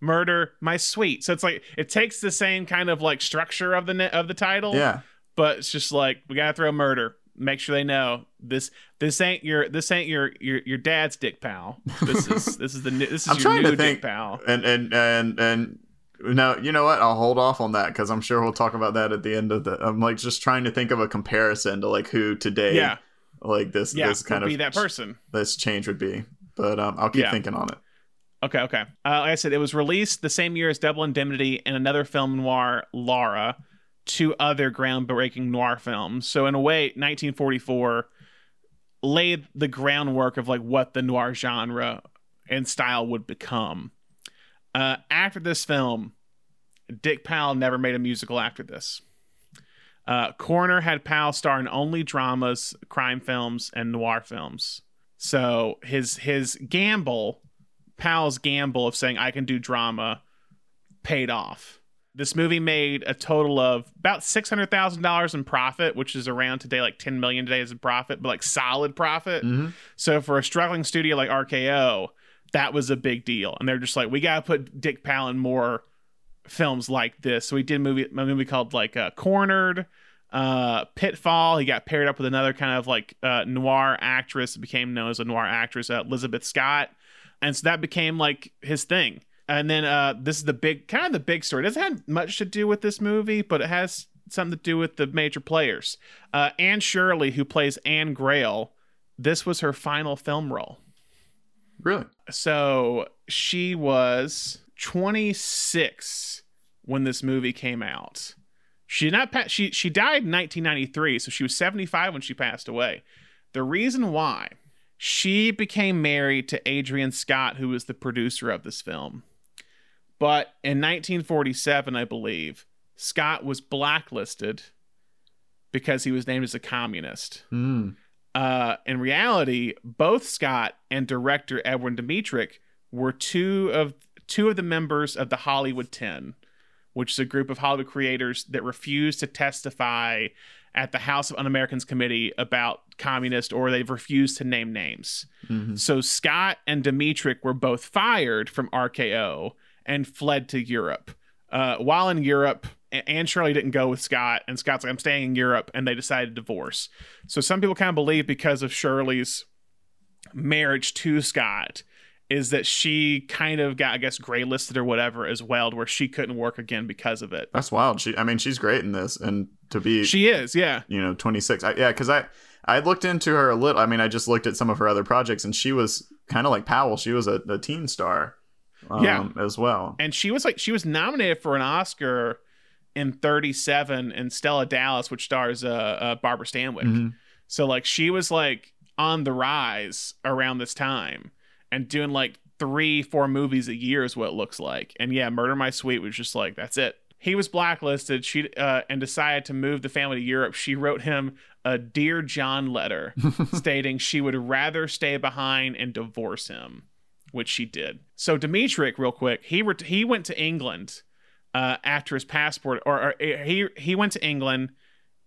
Murder my sweet. So it's like it takes the same kind of like structure of the ne- of the title, Yeah. but it's just like we got to throw murder. Make sure they know this this ain't your this ain't your your your dad's Dick Powell This is this is the new, this is I'm your new to think, Dick Powell and and and and no, you know what? I'll hold off on that because I'm sure we'll talk about that at the end of the. I'm like just trying to think of a comparison to like who today, Yeah, like this yeah, this kind of be that person. this change would be. But um, I'll keep Yeah. thinking on it. Okay, okay. Uh, like I said, it was released the same year as Double Indemnity and another film noir, Laura, two other groundbreaking noir films. So in a way, 1944 laid the groundwork of like what the noir genre and style would become. Uh, after this film, Dick Powell never made a musical after this. Uh, Koerner had Powell star in only dramas, crime films, and noir films. So his his gamble Powell's gamble of saying I can do drama paid off. This movie made a total of about six hundred thousand dollars in profit, which is around today like ten million today as a profit, but like solid profit. Mhm. So for a struggling studio like RKO, that was a big deal, and they're just like, we gotta put Dick Powell in more films like this. So we did a movie a movie called like uh, Cornered, uh, Pitfall. He got paired up with another kind of like uh, noir actress, became known as a noir actress, uh, Elizabeth Scott, and so that became like his thing. And then uh, this is the big kind of the big story. It doesn't have much to do with this movie, but it has something to do with the major players. Uh, Anne Shirley, who plays Anne Grayle, this was her final film role. Really? So she was 26 when this movie came out. She did not pa- she she died in 1993, so she was 75 when she passed away. The reason why she became married to Adrian Scott, who was the producer of this film. But in 1947, I believe, Scott was blacklisted because he was named as a communist Mm. Uh, in reality, both Scott and director Edwin Dmytryk were two of two of the members of the Hollywood Ten, which is a group of Hollywood creators that refused to testify at the House of Un-Americans Committee about communist, or they've refused to name names. Mhm. So Scott and Dmytryk were both fired from RKO and fled to Europe. Uh, while in Europe, Anne Shirley didn't go with Scott, and Scott's like, I'm staying in Europe, and they decided to divorce. So some people kind of believe because of Shirley's marriage to Scott is that she kind of got, I guess, gray listed or whatever as well, where she couldn't work again because of it. That's wild. She, I mean, she's great in this, and to be She is, yeah. you know 26 I, yeah because i I looked into her a little. I mean, I just looked at some of her other projects, and she was kind of like Powell. She was a, a teen star, um, Yeah. as well. and she was like she was nominated for an Oscar in 37 and Stella Dallas, which stars uh, uh Barbara Stanwyck. Mhm. So like she was like on the rise around this time and doing like three, four movies a year is what it looks like. And yeah, Murder My Sweet was just like that's it. He was blacklisted. She uh, and decided to move the family to Europe. She wrote him a dear John letter stating she would rather stay behind and divorce him, which she did. So Dmytryk, real quick, he ret- he went to England uh, after his passport, or, or uh, he he went to England,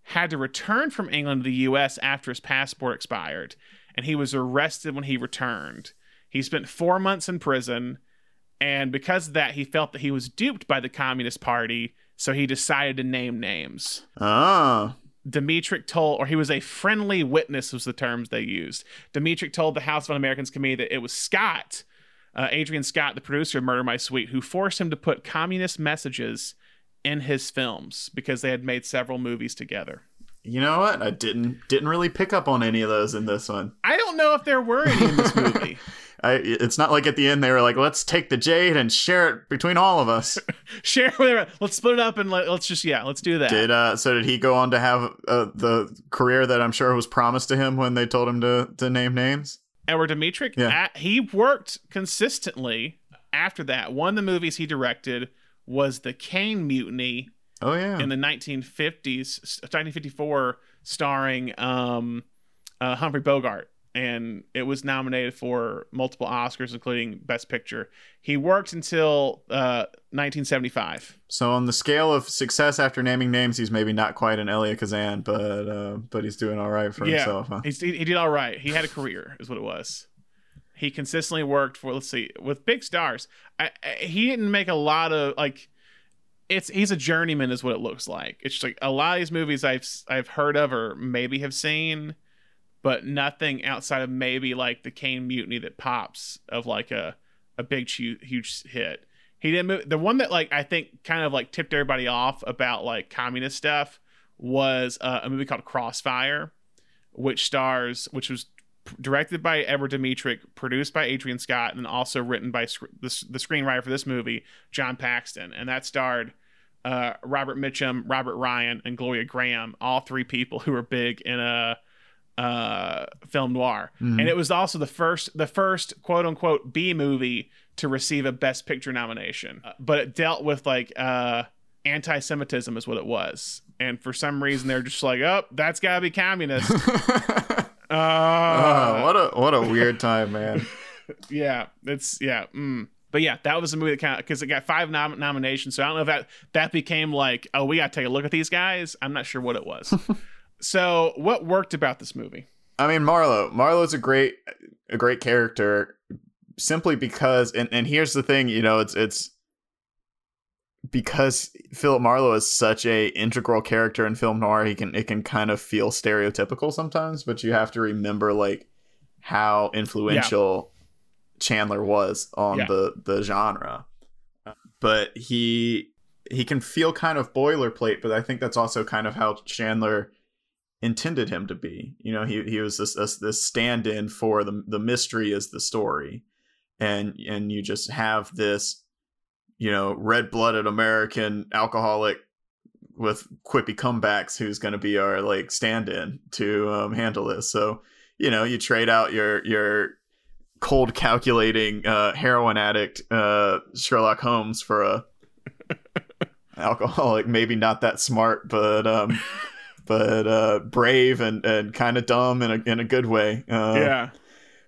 had to return from England to the U.S. after his passport expired, and he was arrested when he returned. He spent four months in prison, and because of that, he felt that he was duped by the Communist Party, so he decided to name names. Ah, Dmytryk told, or he was a friendly witness, was the terms they used. Dmytryk told the House of Un-Americans committee that it was Scott, uh, Adrian Scott, the producer of Murder My Sweet, who forced him to put communist messages in his films because they had made several movies together. you know what? I didn't didn't really pick up on any of those in this one. I don't know if there were any in this movie. I, it's not like at the end they were like, "Let's take the jade and share it between all of us." Share whatever. Let's split it up and let, let's just yeah, let's do that. did uh, so? Did he go on to have uh, the career that I'm sure was promised to him when they told him to to name names? Edward Dmytryk, Yeah. at- he worked consistently after that. One of the movies he directed was The Caine Mutiny Oh yeah, in the 1950s, 1954, starring um, uh, Humphrey Bogart. And it was nominated for multiple Oscars, including Best Picture. He worked until uh, 1975. So on the scale of success after naming names, he's maybe not quite an Elia Kazan, but uh, but he's doing all right for yeah, himself. Huh? He's, he, he did all right. He had a career, is what it was. He consistently worked for let's see with big stars. I, I, he didn't make a lot of like. It's he's a journeyman, is what it looks like. It's just like a lot of these movies I've I've heard of or maybe have seen, but nothing outside of maybe like the Caine Mutiny that pops of like a a big huge, hit. He didn't move. The one that like I think kind of like tipped everybody off about like communist stuff was uh, a movie called Crossfire, which stars, which was directed by Edward Dmytryk, produced by Adrian Scott, and also written by sc- the, the screenwriter for this movie, John Paxton, and that starred uh, Robert Mitchum, Robert Ryan, and Gloria Grahame, all three people who were big in a uh, film noir, Mhm. and it was also the first the first quote unquote B movie to receive a Best Picture nomination, Uh, but it dealt with like uh, anti-Semitism is what it was, and for some reason they're just like, oh, that's gotta be communist. Uh, what a what a weird time, man. yeah, it's yeah. Mm. But yeah, that was a movie that kind of because it got five nom- nominations. So I don't know if that that became like, oh, we got to take a look at these guys. I'm not sure what it was. so what worked about this movie? I mean, Marlowe. Marlowe's a great a great character simply because and, and here's the thing, you know, it's it's because Philip Marlowe is such a integral character in film noir, he can it can kind of feel stereotypical sometimes, but you have to remember like how influential Chandler was on Yeah. the the genre. But he he can feel kind of boilerplate, but I think that's also kind of how Chandler intended him to be. You know, he he was this this, this stand-in for the the mystery is the story, and and you just have this, you know, red-blooded American alcoholic with quippy comebacks who's going to be our like stand-in to um, handle this. So you know, you trade out your your cold calculating uh, heroin addict uh, Sherlock Holmes for a alcoholic, maybe not that smart, but um, but uh, brave and, and kind of dumb in a in a good way. Uh, yeah,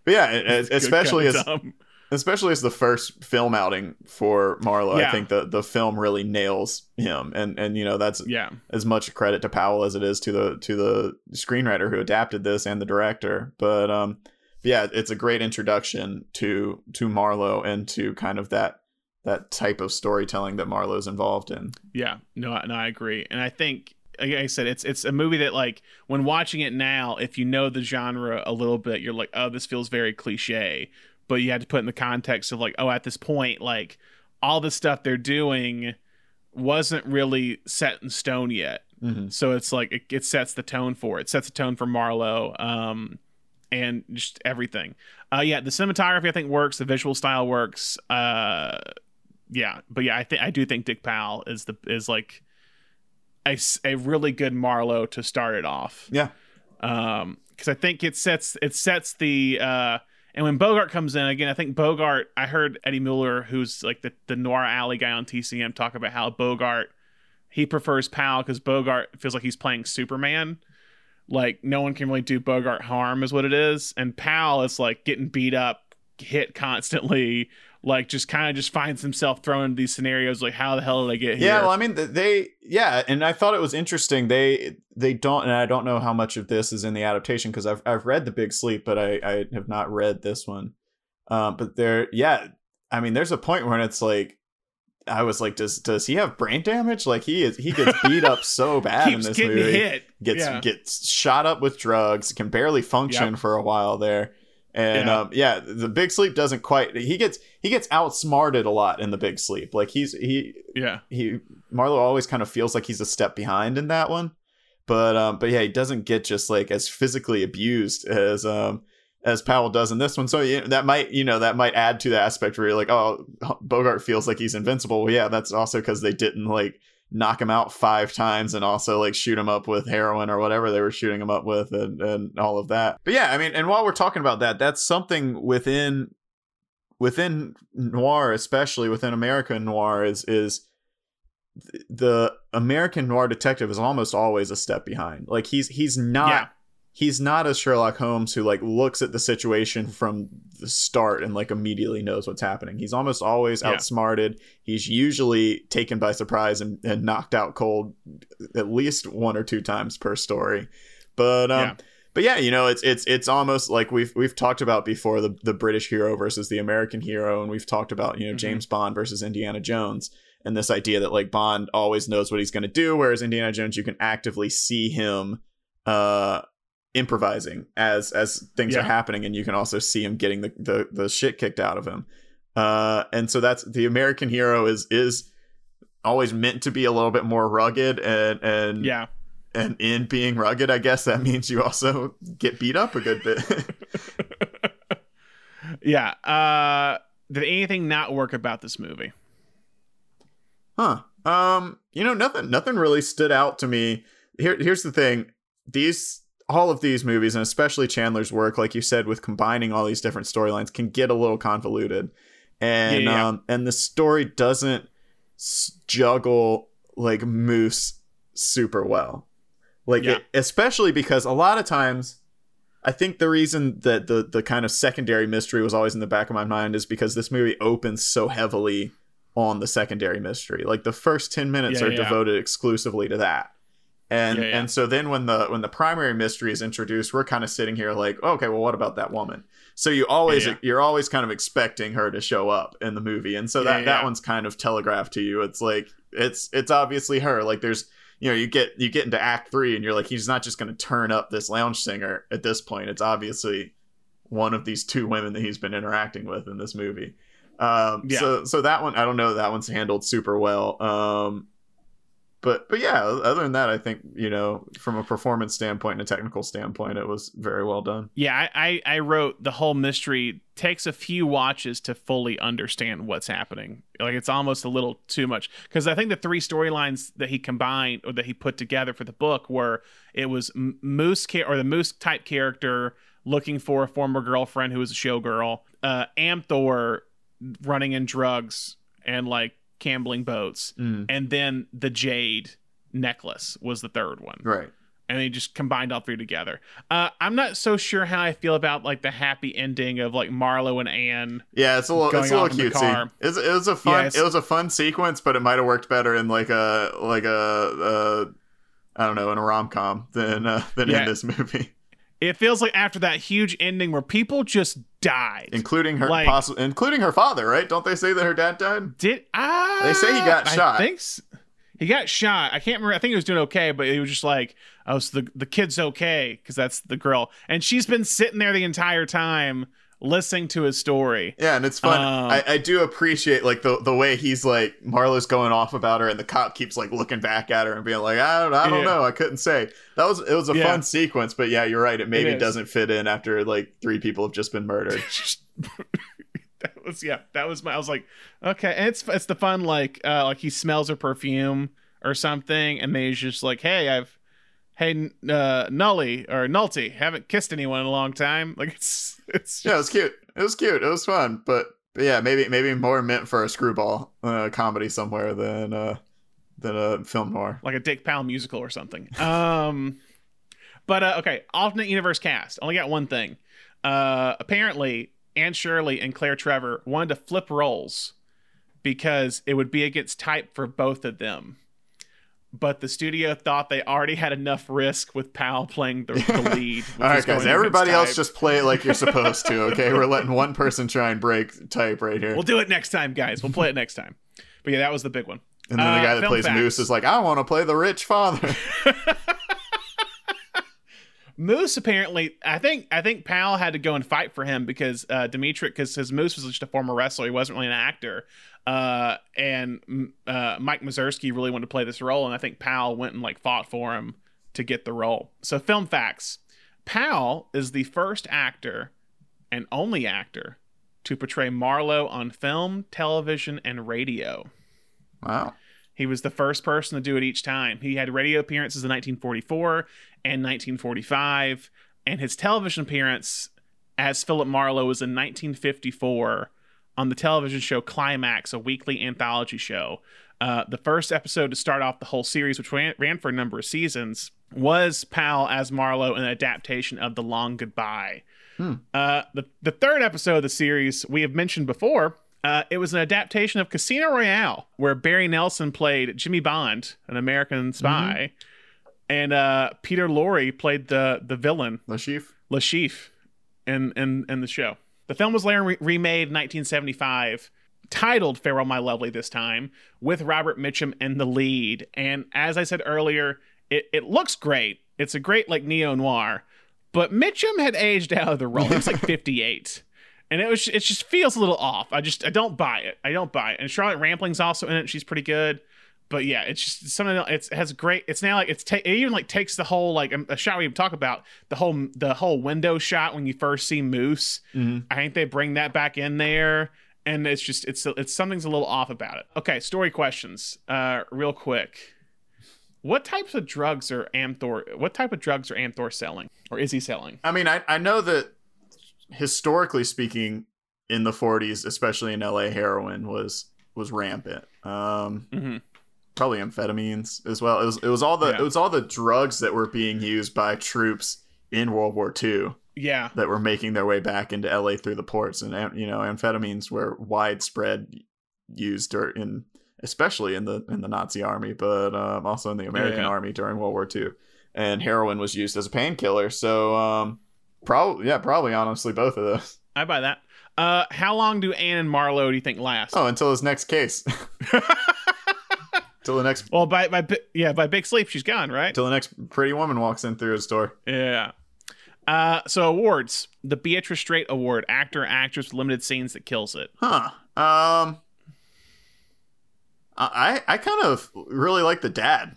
but yeah, it- it- especially as dumb. especially as the first film outing for Marlowe, Yeah. I think the the film really nails him, and and you know that's yeah, as much credit to Powell as it is to the to the screenwriter who adapted this and the director. But um, yeah, it's a great introduction to to Marlowe and to kind of that that type of storytelling that Marlowe's involved in. yeah. No, no, I agree, and I think. Like I said, it's it's a movie that like when watching it now, if you know the genre a little bit, you're like, oh, this feels very cliche. But you had to put in the context of like, oh, at this point, like all the stuff they're doing wasn't really set in stone yet. Mm-hmm. So it's like it, it, sets the tone for it. it sets the tone for Marlowe. Um, and just everything. Uh, yeah, the cinematography I think works. The visual style works. Uh, yeah, but yeah, I think I do think Dick Powell is the is like a, a really good Marlowe to start it off. Yeah. Um, because I think it sets it sets the uh, and when Bogart comes in again, I think Bogart. I heard Eddie Muller, who's like the the Noir Alley guy on TCM, talk about how Bogart he prefers Powell because Bogart feels like he's playing Superman. Like no one can really do Bogart harm, is what it is, and Powell is like getting beat up, hit constantly, like just kind of just finds himself thrown into these scenarios like how the hell did i get here yeah well i mean they yeah and i thought it was interesting they they don't and i don't know how much of this is in the adaptation because I've, I've read the big sleep but i i have not read this one um but there yeah i mean there's a point where it's like I was like, does does he have brain damage? Like he is, he gets beat up so bad in this movie. Hit. Gets yeah. gets shot up with drugs. Can barely function yep. for a while there. And yeah. Um, yeah, the big sleep doesn't quite. He gets he gets outsmarted a lot in the big sleep. Like he's he yeah he Marlowe always kind of feels like he's a step behind in that one. But um, but yeah, he doesn't get just like as physically abused as um as Powell does in this one. So yeah, that might you know that might add to the aspect where you're like, oh, Bogart feels like he's invincible. Well, yeah, that's also because they didn't like knock him out five times and also like shoot him up with heroin or whatever they were shooting him up with and, and all of that. But yeah, I mean, and while we're talking about that, that's something within within noir, especially within American noir, is is the American noir detective is almost always a step behind. Like he's he's not yeah he's not a Sherlock Holmes who like looks at the situation from the start and like immediately knows what's happening. He's almost always yeah. outsmarted. He's usually taken by surprise and, and, knocked out cold at least one or two times per story. But um yeah. but yeah, you know, it's it's it's almost like we've we've talked about before the the British hero versus the American hero and we've talked about, you know, mm-hmm. James Bond versus Indiana Jones and this idea that like Bond always knows what he's going to do whereas Indiana Jones you can actively see him uh improvising as as things yeah. are happening and you can also see him getting the, the the shit kicked out of him. Uh and so that's the american hero is is always meant to be a little bit more rugged and and yeah. and in being rugged i guess that means you also get beat up a good bit. Yeah uh did anything not work about this movie? Huh. Um you know nothing nothing really stood out to me. Here here's the thing. These all of these movies and especially Chandler's work, like you said, with combining all these different storylines, can get a little convoluted, and yeah, yeah. Um, and the story doesn't juggle like Moose super well, like yeah. it, especially because a lot of times. I think the reason that the the kind of secondary mystery was always in the back of my mind is because this movie opens so heavily on the secondary mystery. Like the first 10 minutes are devoted exclusively to that and yeah, yeah. and so then when the when the primary mystery is introduced we're kind of sitting here like oh, okay well what about that woman? So you always yeah, you're always kind of expecting her to show up in the movie. And so that that one's kind of telegraphed to you. It's like it's it's obviously her. Like there's you know you get you get into act 3 and you're like he's not just going to turn up this lounge singer at this point. It's obviously one of these two women that he's been interacting with in this movie. Um yeah. so so that one i don't know that one's handled super well. Um but but yeah, other than that, I think you know from a performance standpoint and a technical standpoint, it was very well done. Yeah, I I, wrote the whole mystery takes a few watches to fully understand what's happening. Like it's almost a little too much because I think the three storylines that he combined or that he put together for the book were it was Moose or the Moose type character looking for a former girlfriend who was a showgirl, uh, Amthor running in drugs and like Cambling boats, mm. and then the jade necklace was the third one. Right. And they just combined all three together. Uh, I'm not so sure how I feel about like the happy ending of like Marlowe and Anne. Yeah, it's a little, it's a little cutesy. It, it was a fun, yeah, it was a fun sequence, but it might have worked better in like a like a, a I don't know in a rom com than uh, than yeah. in this movie. It feels like after that huge ending where people just died, including her, like, possibly, including her father, right? Don't they say that her dad died? Did I? They say he got shot. Thanks. He got shot. I can't remember. I think he was doing okay, but he was just like, "Oh, so the the kid's okay," because that's the girl, and she's been sitting there the entire time, listening to his story. Yeah, and it's fun. Um, I, I do appreciate like the the way he's like Marlowe's going off about her, and the cop keeps like looking back at her and being like, I don't, I don't Yeah. know, I couldn't say. That was it was a Yeah. fun sequence, but yeah, you're right. It maybe is. doesn't fit in after like three people have just been murdered. that was yeah. That was my. I was like, okay, and it's it's the fun like uh like he smells her perfume or something, and then he's just like, hey, I've. Hey, uh, Nully or Nulty, haven't kissed anyone in a long time. Like it's, it's yeah, it was cute. It was cute. It was fun, but, but yeah, maybe maybe more meant for a screwball uh, comedy somewhere than uh than a film noir. like a Dick Powell musical or something. Um, but uh, okay, alternate universe cast. Only got one thing. Uh, apparently, Anne Shirley and Claire Trevor wanted to flip roles because it would be against type for both of them. But the studio thought they already had enough risk with Powell playing the, the lead. All right, guys. Everybody else just play it like you're supposed to. Okay, we're letting one person try and break type right here. We'll do it next time, guys. We'll play it next time. But yeah, that was the big one. And then Uh, the guy that plays facts. Moose is like, I want to play the rich father. Moose apparently, I think, I think Powell had to go and fight for him because uh, Dmytryk, because his Moose was just a former wrestler, he wasn't really an actor, uh, and uh, Mike Mazurki really wanted to play this role, and I think Powell went and like fought for him to get the role. So, film facts: Powell is the first actor and only actor to portray Marlowe on film, television, and radio. wow. He was the first person to do it each time. He had radio appearances in 1944 and 1945, and his television appearance as Philip Marlowe was in 1954 on the television show Climax, a weekly anthology show. Uh, the first episode to start off the whole series, which ran, ran for a number of seasons, was Powell as Marlowe, an adaptation of The Long Goodbye. Uh, the the third episode of the series we have mentioned before. Uh, it was an adaptation of Casino Royale, where Barry Nelson played Jimmy Bond, an American spy, and uh, Peter Lorre played the the villain chief. Le Chiffre in in in the show. The film was later re- remade in 1975, titled "Farewell, My Lovely" this time, with Robert Mitchum in the lead. And as I said earlier, it it looks great. It's a great like neo noir, but Mitchum had aged out of the role. He was like 58. And it was it just feels a little off. I just I don't buy it. I don't buy it. And Charlotte Rampling's also in it. She's pretty good but yeah, it's just something. else- It's, it has great. It's now like it's ta- it even like takes the whole like um, a shot we even talk about the whole the whole window shot when you first see Moose. Mhm. I think they bring that back in there, and it's just it's it's something's a little off about it. Okay, story questions, uh, real quick. What types of drugs are Amthor? What type of drugs are Amthor selling, or is he selling? I mean, I, I know that historically speaking, in the 40s, especially in LA, heroin was was rampant. Um, Mhm. Probably amphetamines as well. It was it was all the Yeah. it was all the drugs that were being used by troops in World War II Yeah, that were making their way back into LA through the ports, and you know, amphetamines were widespread used in especially in the in the Nazi army, but um, also in the American Yeah. army during World War II. And heroin was used as a painkiller, so um, probably yeah, probably honestly both of those. I buy that. Uh, how long do Anne and Marlowe do you think last? Oh, until his next case, till the next Well, by by yeah, by Big Sleep, she's gone, right? till the next pretty woman walks in through his door. Yeah. Uh, so awards: the Beatrice Straight Award, actor, actress, limited scenes that kills it. Huh. Um. I I kind of really like the dad.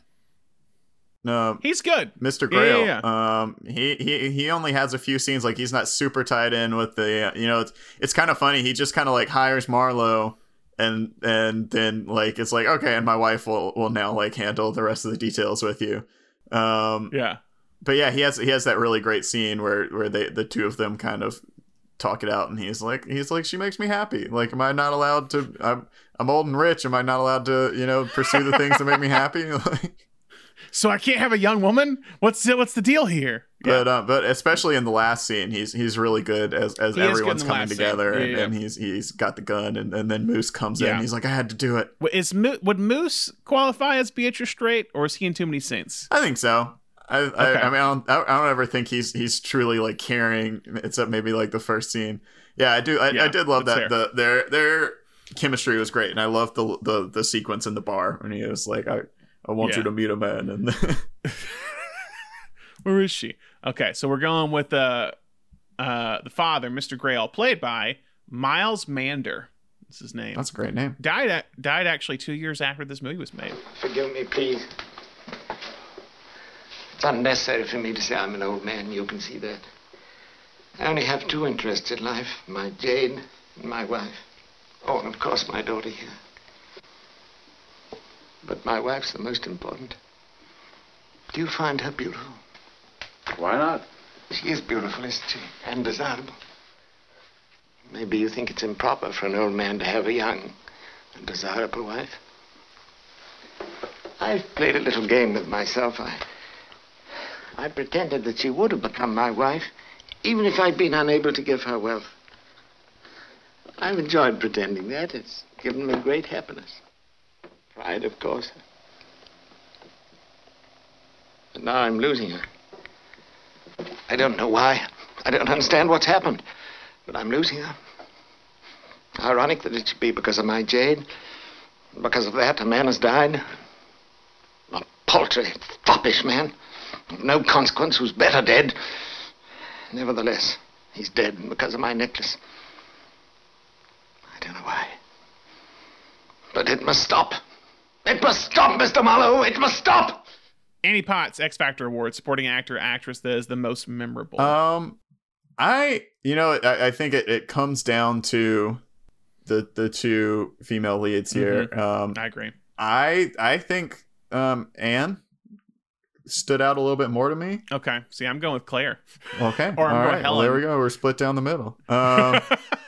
No, He's good. Mr. Yeah, Grayle. yeah, Um, he he he only has a few scenes. Like he's not super tied in with the. You know, it's it's kind of funny. He just kind of like hires Marlowe, and and then like it's like okay, and my wife will will now like handle the rest of the details with you. Um, Yeah. but yeah, he has he has that really great scene where where they the two of them kind of talk it out, and he's like he's like she makes me happy. Like, am I not allowed to? I'm I'm old and rich. Am I not allowed to you know pursue the things that make me happy? like, So I can't have a young woman. What's the, what's the deal here? Yeah. but uh, but especially in the last scene, he's he's really good as as He everyone's coming together, Yeah, and, yeah. and he's he's got the gun, and, and then Moose comes Yeah. in. He's like, I had to do it. Wait, Is Mo- would Moose qualify as Beatrice Straight, or is he in too many scenes? I think so. I, Okay. I, I mean, I don't, I don't ever think he's he's truly like caring, except maybe like the first scene. Yeah, I do. I, Yeah, I did love that's that. The their their chemistry was great, and I loved the the the sequence in the bar when he was like, "I I want Yeah. you to meet a man," and Where is she? Okay, so we're going with uh uh, the father, Mr. Grayle, played by Miles Mander. That's his name. That's a great name. Died at, died actually two years after this movie was made. Forgive me, please. It's unnecessary for me to say I'm an old man. You can see that. I only have two interests in life my Jane and my wife. Oh, and of course, my daughter here. But my wife's the most important. Do you find her beautiful? Why not? She is beautiful, isn't she? And desirable. Maybe you think it's improper for an old man to have a young and desirable wife. I've played a little game with myself. I, I pretended that she would have become my wife, even if I'd been unable to give her wealth. I've enjoyed pretending that. It's given me great happiness. Pride, of course. But now I'm losing her. I don't know why. I don't understand what's happened. But I'm losing her. Ironic that it should be because of my Jade. Because of that, a man has died. A paltry, foppish man. Of no consequence, who's better dead. Nevertheless, he's dead because of my necklace. I don't know why. But it must stop. It must stop, Mr. Marlowe. It must stop. Annie Potts X Factor Award supporting actor actress that is the most memorable. Um, I you know I, I think it, it comes down to the the two female leads here. Mhm. Um, I agree. I I think um Anne stood out a little bit more to me. Okay, see, I'm going with Claire. Okay, Or I'm all going right. Well, there we go. We're split down the middle. Um,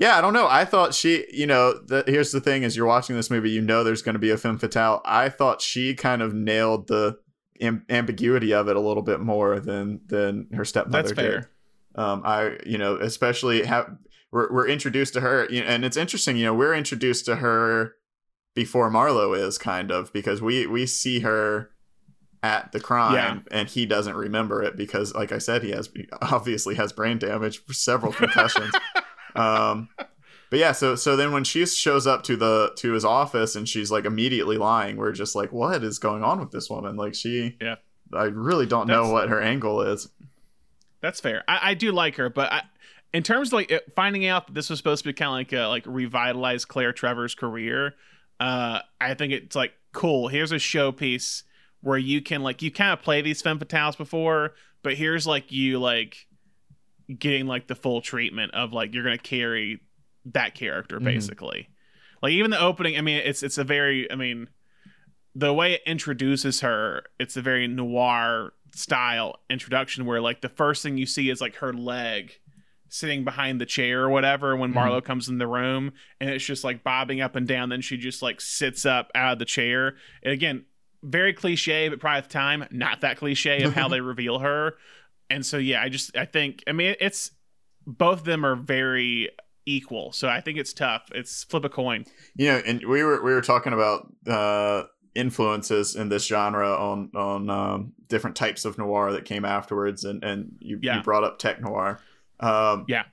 yeah, I don't know. I thought she, you know, the, here's the thing: is you're watching this movie, you know, there's going to be a femme fatale. I thought she kind of nailed the am- ambiguity of it a little bit more than than her stepmother That's did. fair. Um, I, you know, especially have we're we're introduced to her, you know, and it's interesting. You know, we're introduced to her before Marlowe is kind of because we we see her at the crime Yeah. and he doesn't remember it because like i said he has obviously has brain damage several concussions um but yeah so so then when she shows up to the to his office and she's like immediately lying we're just like what is going on with this woman like she Yeah. i really don't know what her angle is That's fair. I, I do like her, but I, in terms of like finding out that this was supposed to be kind of like a, like revitalize Claire Trevor's career, uh, I think it's like cool. Here's a showpiece where you can like you kind of play these femme fatales before, but here's like you like getting like the full treatment of like you're gonna carry that character Mhm. basically. Like even the opening, I mean, it's it's a very, I mean, the way it introduces her, it's a very noir style introduction where like the first thing you see is like her leg sitting behind the chair or whatever when Marlowe comes in the room and it's just like bobbing up and down then she just like sits up out of the chair and again very cliche but probably at the time not that cliche of how they reveal her and so yeah I just I think I mean it's both of them are very equal. So I think it's tough. It's flip a coin. You know and we were we were talking about uh influences in this genre on on um, different types of noir that came afterwards. And and you, Yeah. you brought up tech noir. Um Yeah.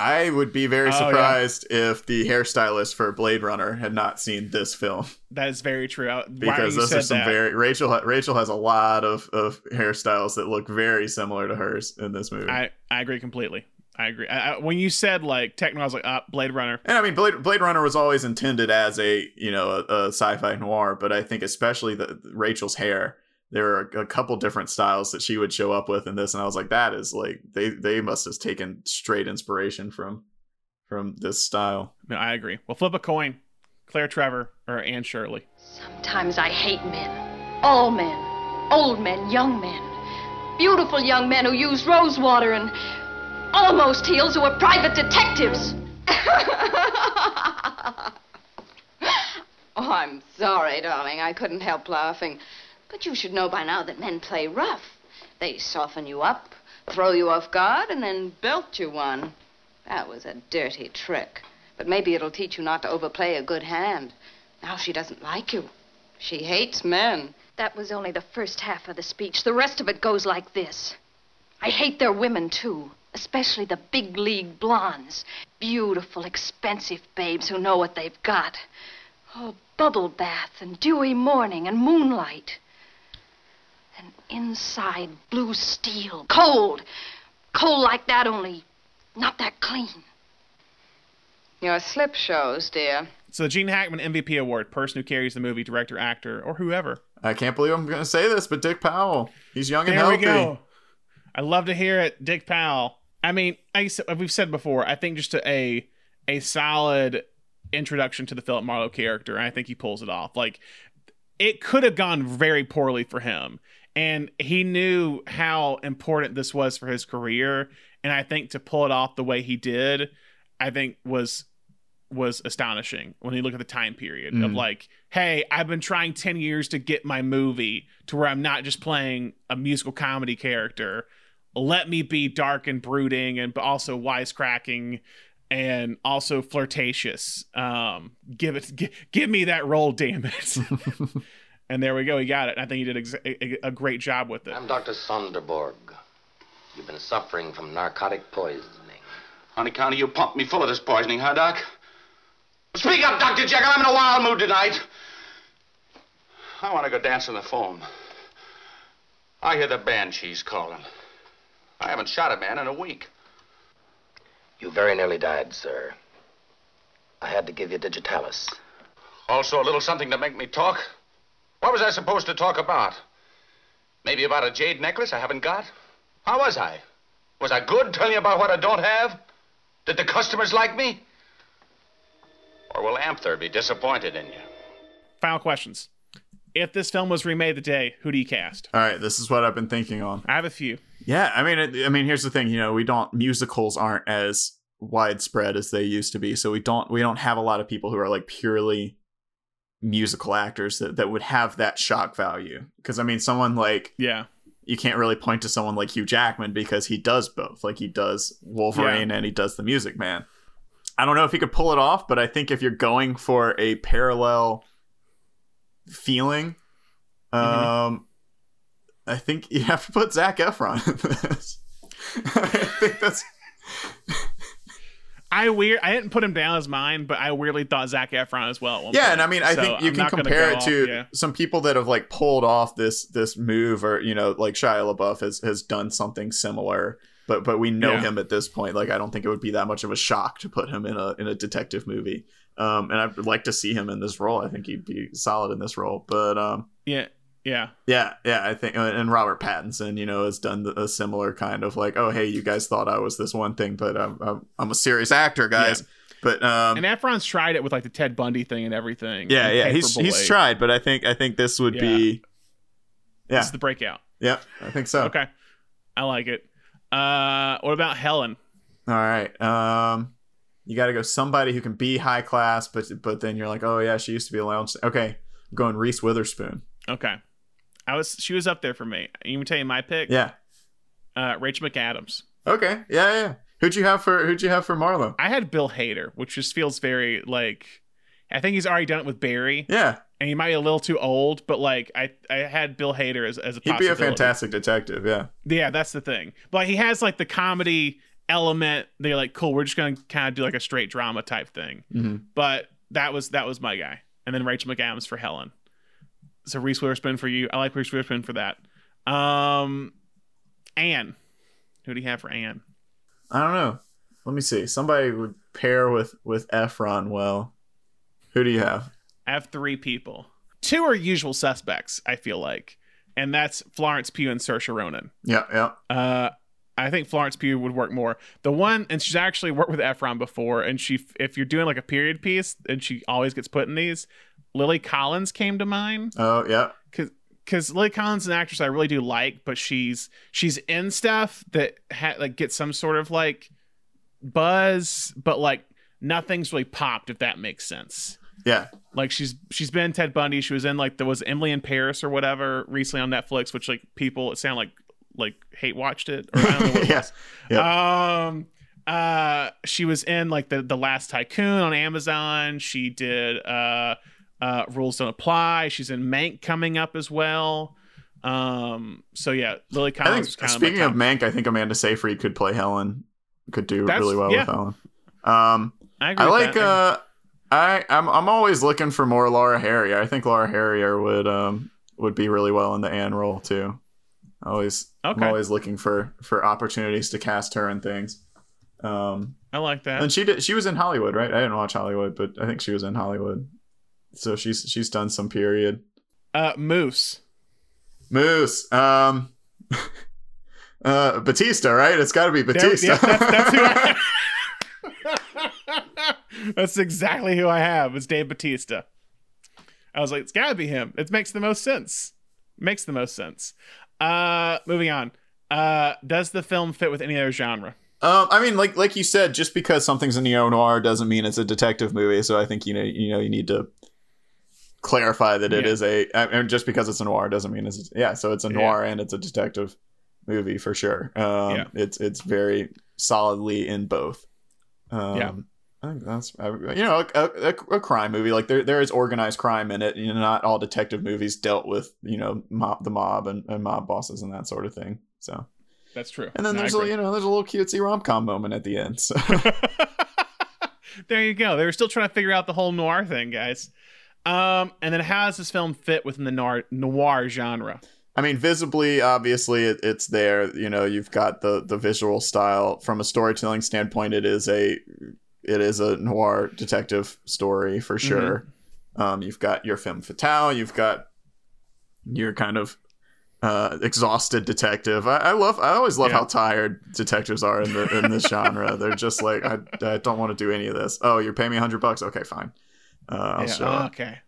I would be very Oh, yeah. surprised if the hairstylist for blade runner had not seen this film that is very true why because those are some that. very rachel rachel has a lot of of hairstyles that look very similar to hers in this movie I, I agree completely. I agree. I, I, when you said like tech noir, I was like, ah, Blade Runner. And I mean, Blade, Blade Runner was always intended as a you know a, a sci-fi noir, but I think especially the Rachel's hair, there are a couple different styles that she would show up with in this, and I was like, that is like they they must have taken straight inspiration from from this style. No, I agree. Well, flip a coin. Claire Trevor or Anne Shirley. Sometimes I hate men. All men. Old men, young men. Beautiful young men who use rose water and almost heels who are private detectives. Oh, I'm sorry, darling. I couldn't help laughing. But you should know by now that men play rough. They soften you up, throw you off guard, and then belt you one. That was a dirty trick. But maybe it'll teach you not to overplay a good hand. Now she doesn't like you. She hates men. That was only the first half of the speech. The rest of it goes like this I hate their women, too, especially the big league blondes. Beautiful, expensive babes who know what they've got. Oh, bubble bath and dewy morning and moonlight. And inside, blue steel, cold, Cold like that, only not that clean. Your slip shows, dear. So the Gene Hackman MVP award, person who carries the movie, director, actor, or whoever. I can't believe I'm going to say this, but Dick Powell. He's young and There healthy. we go. I love to hear it, Dick Powell. I mean, I, we've said before, I think just a, a a solid introduction to the Philip Marlowe character, and I think he pulls it off. Like it could have gone very poorly for him, and he knew how important this was for his career, and I think to pull it off the way he did, I think was was astonishing when you look at the time period of Mhm. like, hey, I've been trying 10 years to get my movie to where I'm not just playing a musical comedy character. Let me be dark and brooding and but also wisecracking and also flirtatious. Um, give it, gi- give me that role, damn it. and there we go. He got it. I think he did ex- a, a great job with it. I'm Dr. Sonderborg. You've been suffering from narcotic poisoning. Honey County, you pumped me full of this poisoning, huh, Doc? Speak up, Dr. Jekyll. I'm in a wild mood tonight. I want to go dance on the foam. I hear the banshees calling. I haven't shot a man in a week. You very nearly died, sir. I had to give you digitalis. Also, a little something to make me talk. What was I supposed to talk about? Maybe about a jade necklace I haven't got? How was I? Was I good telling you about what I don't have? Did the customers like me? Or will Amthor be disappointed in you? Final questions. If this film was remade today, who do you cast? All right, this is what I've been thinking on. I have a few. Yeah, I mean, I mean, here's the thing. You know, we don't musicals aren't as widespread as they used to be, so we don't we don't have a lot of people who are like purely musical actors that that would have that shock value. Because I mean, someone like Yeah. you can't really point to someone like Hugh Jackman because he does both. Like he does Wolverine and he does the Music Man. I don't know if he could pull it off, but I think if you're going for a parallel feeling, um, I think you have to put Zac Efron in this. I think that's I weird. I didn't put him down as mine, but I weirdly thought Zac Efron as well. Yeah, point. and I mean, I So think you I'm can compare it off- to yeah. some people that have like pulled off this this move, or you know, like Shia LaBeouf has has done something similar. But but we know Yeah. him at this point. Like I don't think it would be that much of a shock to put him in a in a detective movie. Um, and I'd like to see him in this role. I think he'd be solid in this role. But um, Yeah, yeah. yeah, yeah, I think, and Robert Pattinson, you know, has done a similar kind of like, oh, hey, you guys thought I was this one thing, but I'm I'm, I'm a serious actor, guys. But um, And Efron's tried it with like the Ted Bundy thing and everything. yeah, and yeah, he's Paperboy. he's tried, but I think I think this would be, yeah, This is the breakout. yeah, I think so. Okay, I like it. Uh, what about Helen? All right, um, you got to go somebody who can be high class, but but then you're like, oh yeah, she used to be a lounge. Okay, I'm going Reese Witherspoon. Okay, I was she was up there for me. You can tell you my pick. Yeah. Uh, Rachel McAdams. Okay. Yeah, yeah. Who'd you have for Who'd you have for Marlowe? I had Bill Hader, which just feels very like. I think he's already done it with Barry. Yeah. And he might be a little too old, but like I, I had Bill Hader as, as a He'd be a fantastic detective. Yeah. Yeah, that's the thing. But he has like the comedy element. They're like, cool. We're just gonna kind of do like a straight drama type thing. Mhm. But that was that was my guy. And then Rachel McAdams for Helen. So Reese Witherspoon for you. I like Reese Witherspoon for that. Um, Anne. Who do you have for Anne? I don't know. Let me see. Somebody would pair with with Efron well. Who do you have? I have three people. Two are usual suspects. I feel like, and that's Florence Pugh and Saoirse Ronan. Yeah, yeah. Uh, I think Florence Pugh would work more. The one, and she's actually worked with Efron before. And she, if you're doing like a period piece, and she always gets put in these, Lily Collins came to mind Oh, yeah. because because Lily Collins is an actress I really do like, but she's she's in stuff that ha- like gets some sort of like buzz, but like nothing's really popped. If that makes sense. Yeah. Like she's she's been Ted Bundy. She was in like there was Emily in Paris or whatever recently on Netflix, which like people it sound like like hate watched it. Or I don't know what it Yes. was. Um uh she was in like the the last tycoon on Amazon. She did uh uh rules don't apply. She's in Mank coming up as well. Um so yeah, Lily Collins think kind speaking of, of Mank, I think Amanda Seyfried could play Helen. Could do That's- really well yeah. with Helen. Um, I agree I like. that. uh I I'm I'm always looking for more Laura Harrier. I think Laura Harrier would um would be really well in the Anne role too. Always, okay. I'm always looking for for opportunities to cast her in things. Um, I like that. And she did. She was in Hollywood, right? I didn't watch Hollywood, but I think she was in Hollywood. So she's she's done some period. Uh, Moose. Moose. Um, uh, Batista, right? It's got to be Batista. There, yeah, that's, that's, who I that's exactly who I have. It's Dave Batista. I was like, it's got to be him. It makes the most sense. Makes the most sense. Uh, moving on. Uh, does the film fit with any other genre? Um, I mean, like like you said, just because something's a neo noir doesn't mean it's a detective movie. So I think you know you know you need to clarify that it yeah. is a. And just because it's a noir doesn't mean it's yeah. So it's a noir yeah. and it's a detective movie for sure. Um, yeah. it's it's very solidly in both. Um, yeah. I think that's you know a, a, a, crime movie like there there is organized crime in it. You know, not all detective movies dealt with you know mob, the mob and, and mob bosses and that sort of thing. So that's true. And then no, there's a you know there's a little cutesy rom com moment at the end. So there you go. They were still trying to figure out the whole noir thing, guys. Um, and then how does this film fit within the noir noir genre? I mean, visibly, obviously, it, it's there. You know, you've got the the visual style. From a storytelling standpoint, it is a it is a noir detective story for mm-hmm. sure. Mm-hmm. Um, you've got your femme fatale. You've got your kind of uh, exhausted detective. I, I, love. I always love yeah. how tired detectives are in the in this genre. They're just like, I, I don't want to do any of this. Oh, you're paying me a hundred bucks. Okay, fine. Uh, yeah, oh, okay.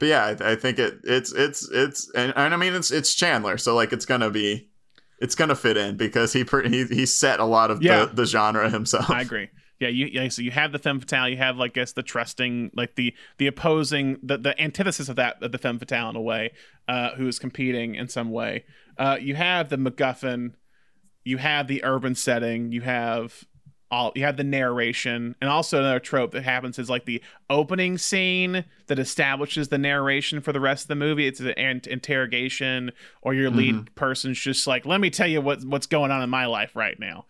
But yeah, I, I, think it it's it's it's and, and I mean it's it's Chandler, so like it's gonna be it's gonna fit in because he he he set a lot of yeah. the, the genre himself. I agree yeah, you yeah, so you have the femme fatale, you have like I guess the trusting, like the the opposing, the the antithesis of that of the femme fatale in a way, uh, who is competing in some way. Uh, you have the MacGuffin, you have the urban setting, you have all you have the narration, and also another trope that happens is like the opening scene that establishes the narration for the rest of the movie. It's an interrogation, or your lead mm-hmm. person's just like, "Let me tell you what what's going on in my life right now."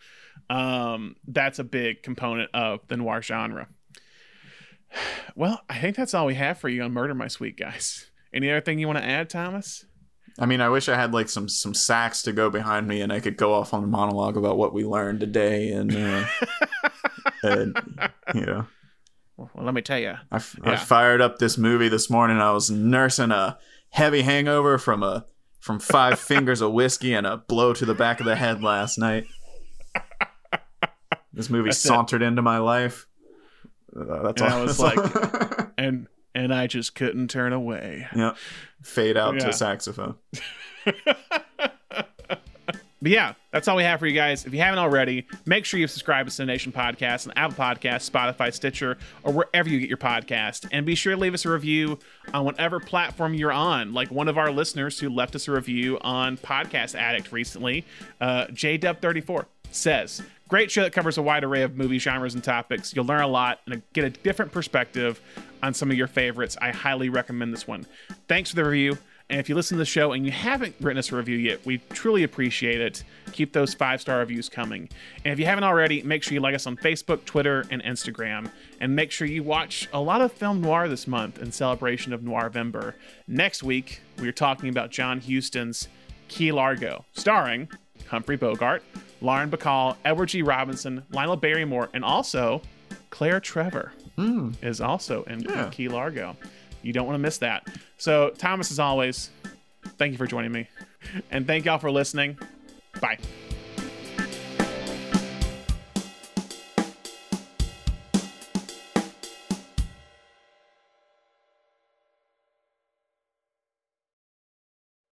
Um, that's a big component of the noir genre. Well, I think that's all we have for you on Murder My Sweet guys. Any other thing you want to add, Thomas? I mean, I wish I had like some some sax to go behind me, and I could go off on a monologue about what we learned today, and, uh, and you know. Well, let me tell you, I, f- yeah. I fired up this movie this morning. I was nursing a heavy hangover from a from five fingers of whiskey and a blow to the back of the head last night. This movie that's sauntered it. into my life. Uh, that's and all. I was like, and and I just couldn't turn away. Yeah, fade out yeah. to saxophone. But yeah, that's all we have for you guys. If you haven't already, make sure you subscribe to Cineation Podcast on Apple Podcast, Spotify, Stitcher, or wherever you get your podcast. And be sure to leave us a review on whatever platform you're on. Like one of our listeners who left us a review on Podcast Addict recently, uh, JW34 says, Great show that covers a wide array of movie genres and topics. You'll learn a lot and get a different perspective on some of your favorites. I highly recommend this one. Thanks for the review. And if you listen to the show and you haven't written us a review yet, we truly appreciate it. Keep those five star reviews coming. And if you haven't already, make sure you like us on Facebook, Twitter, and Instagram. And make sure you watch a lot of film noir this month in celebration of Noirvember. Next week, we're talking about John Huston's Key Largo, starring Humphrey Bogart, Lauren Bacall, Edward G. Robinson, Lionel Barrymore, and also Claire Trevor mm. is also in yeah. Key Largo. You don't want to miss that. So, Thomas, as always, thank you for joining me. And thank y'all for listening. Bye.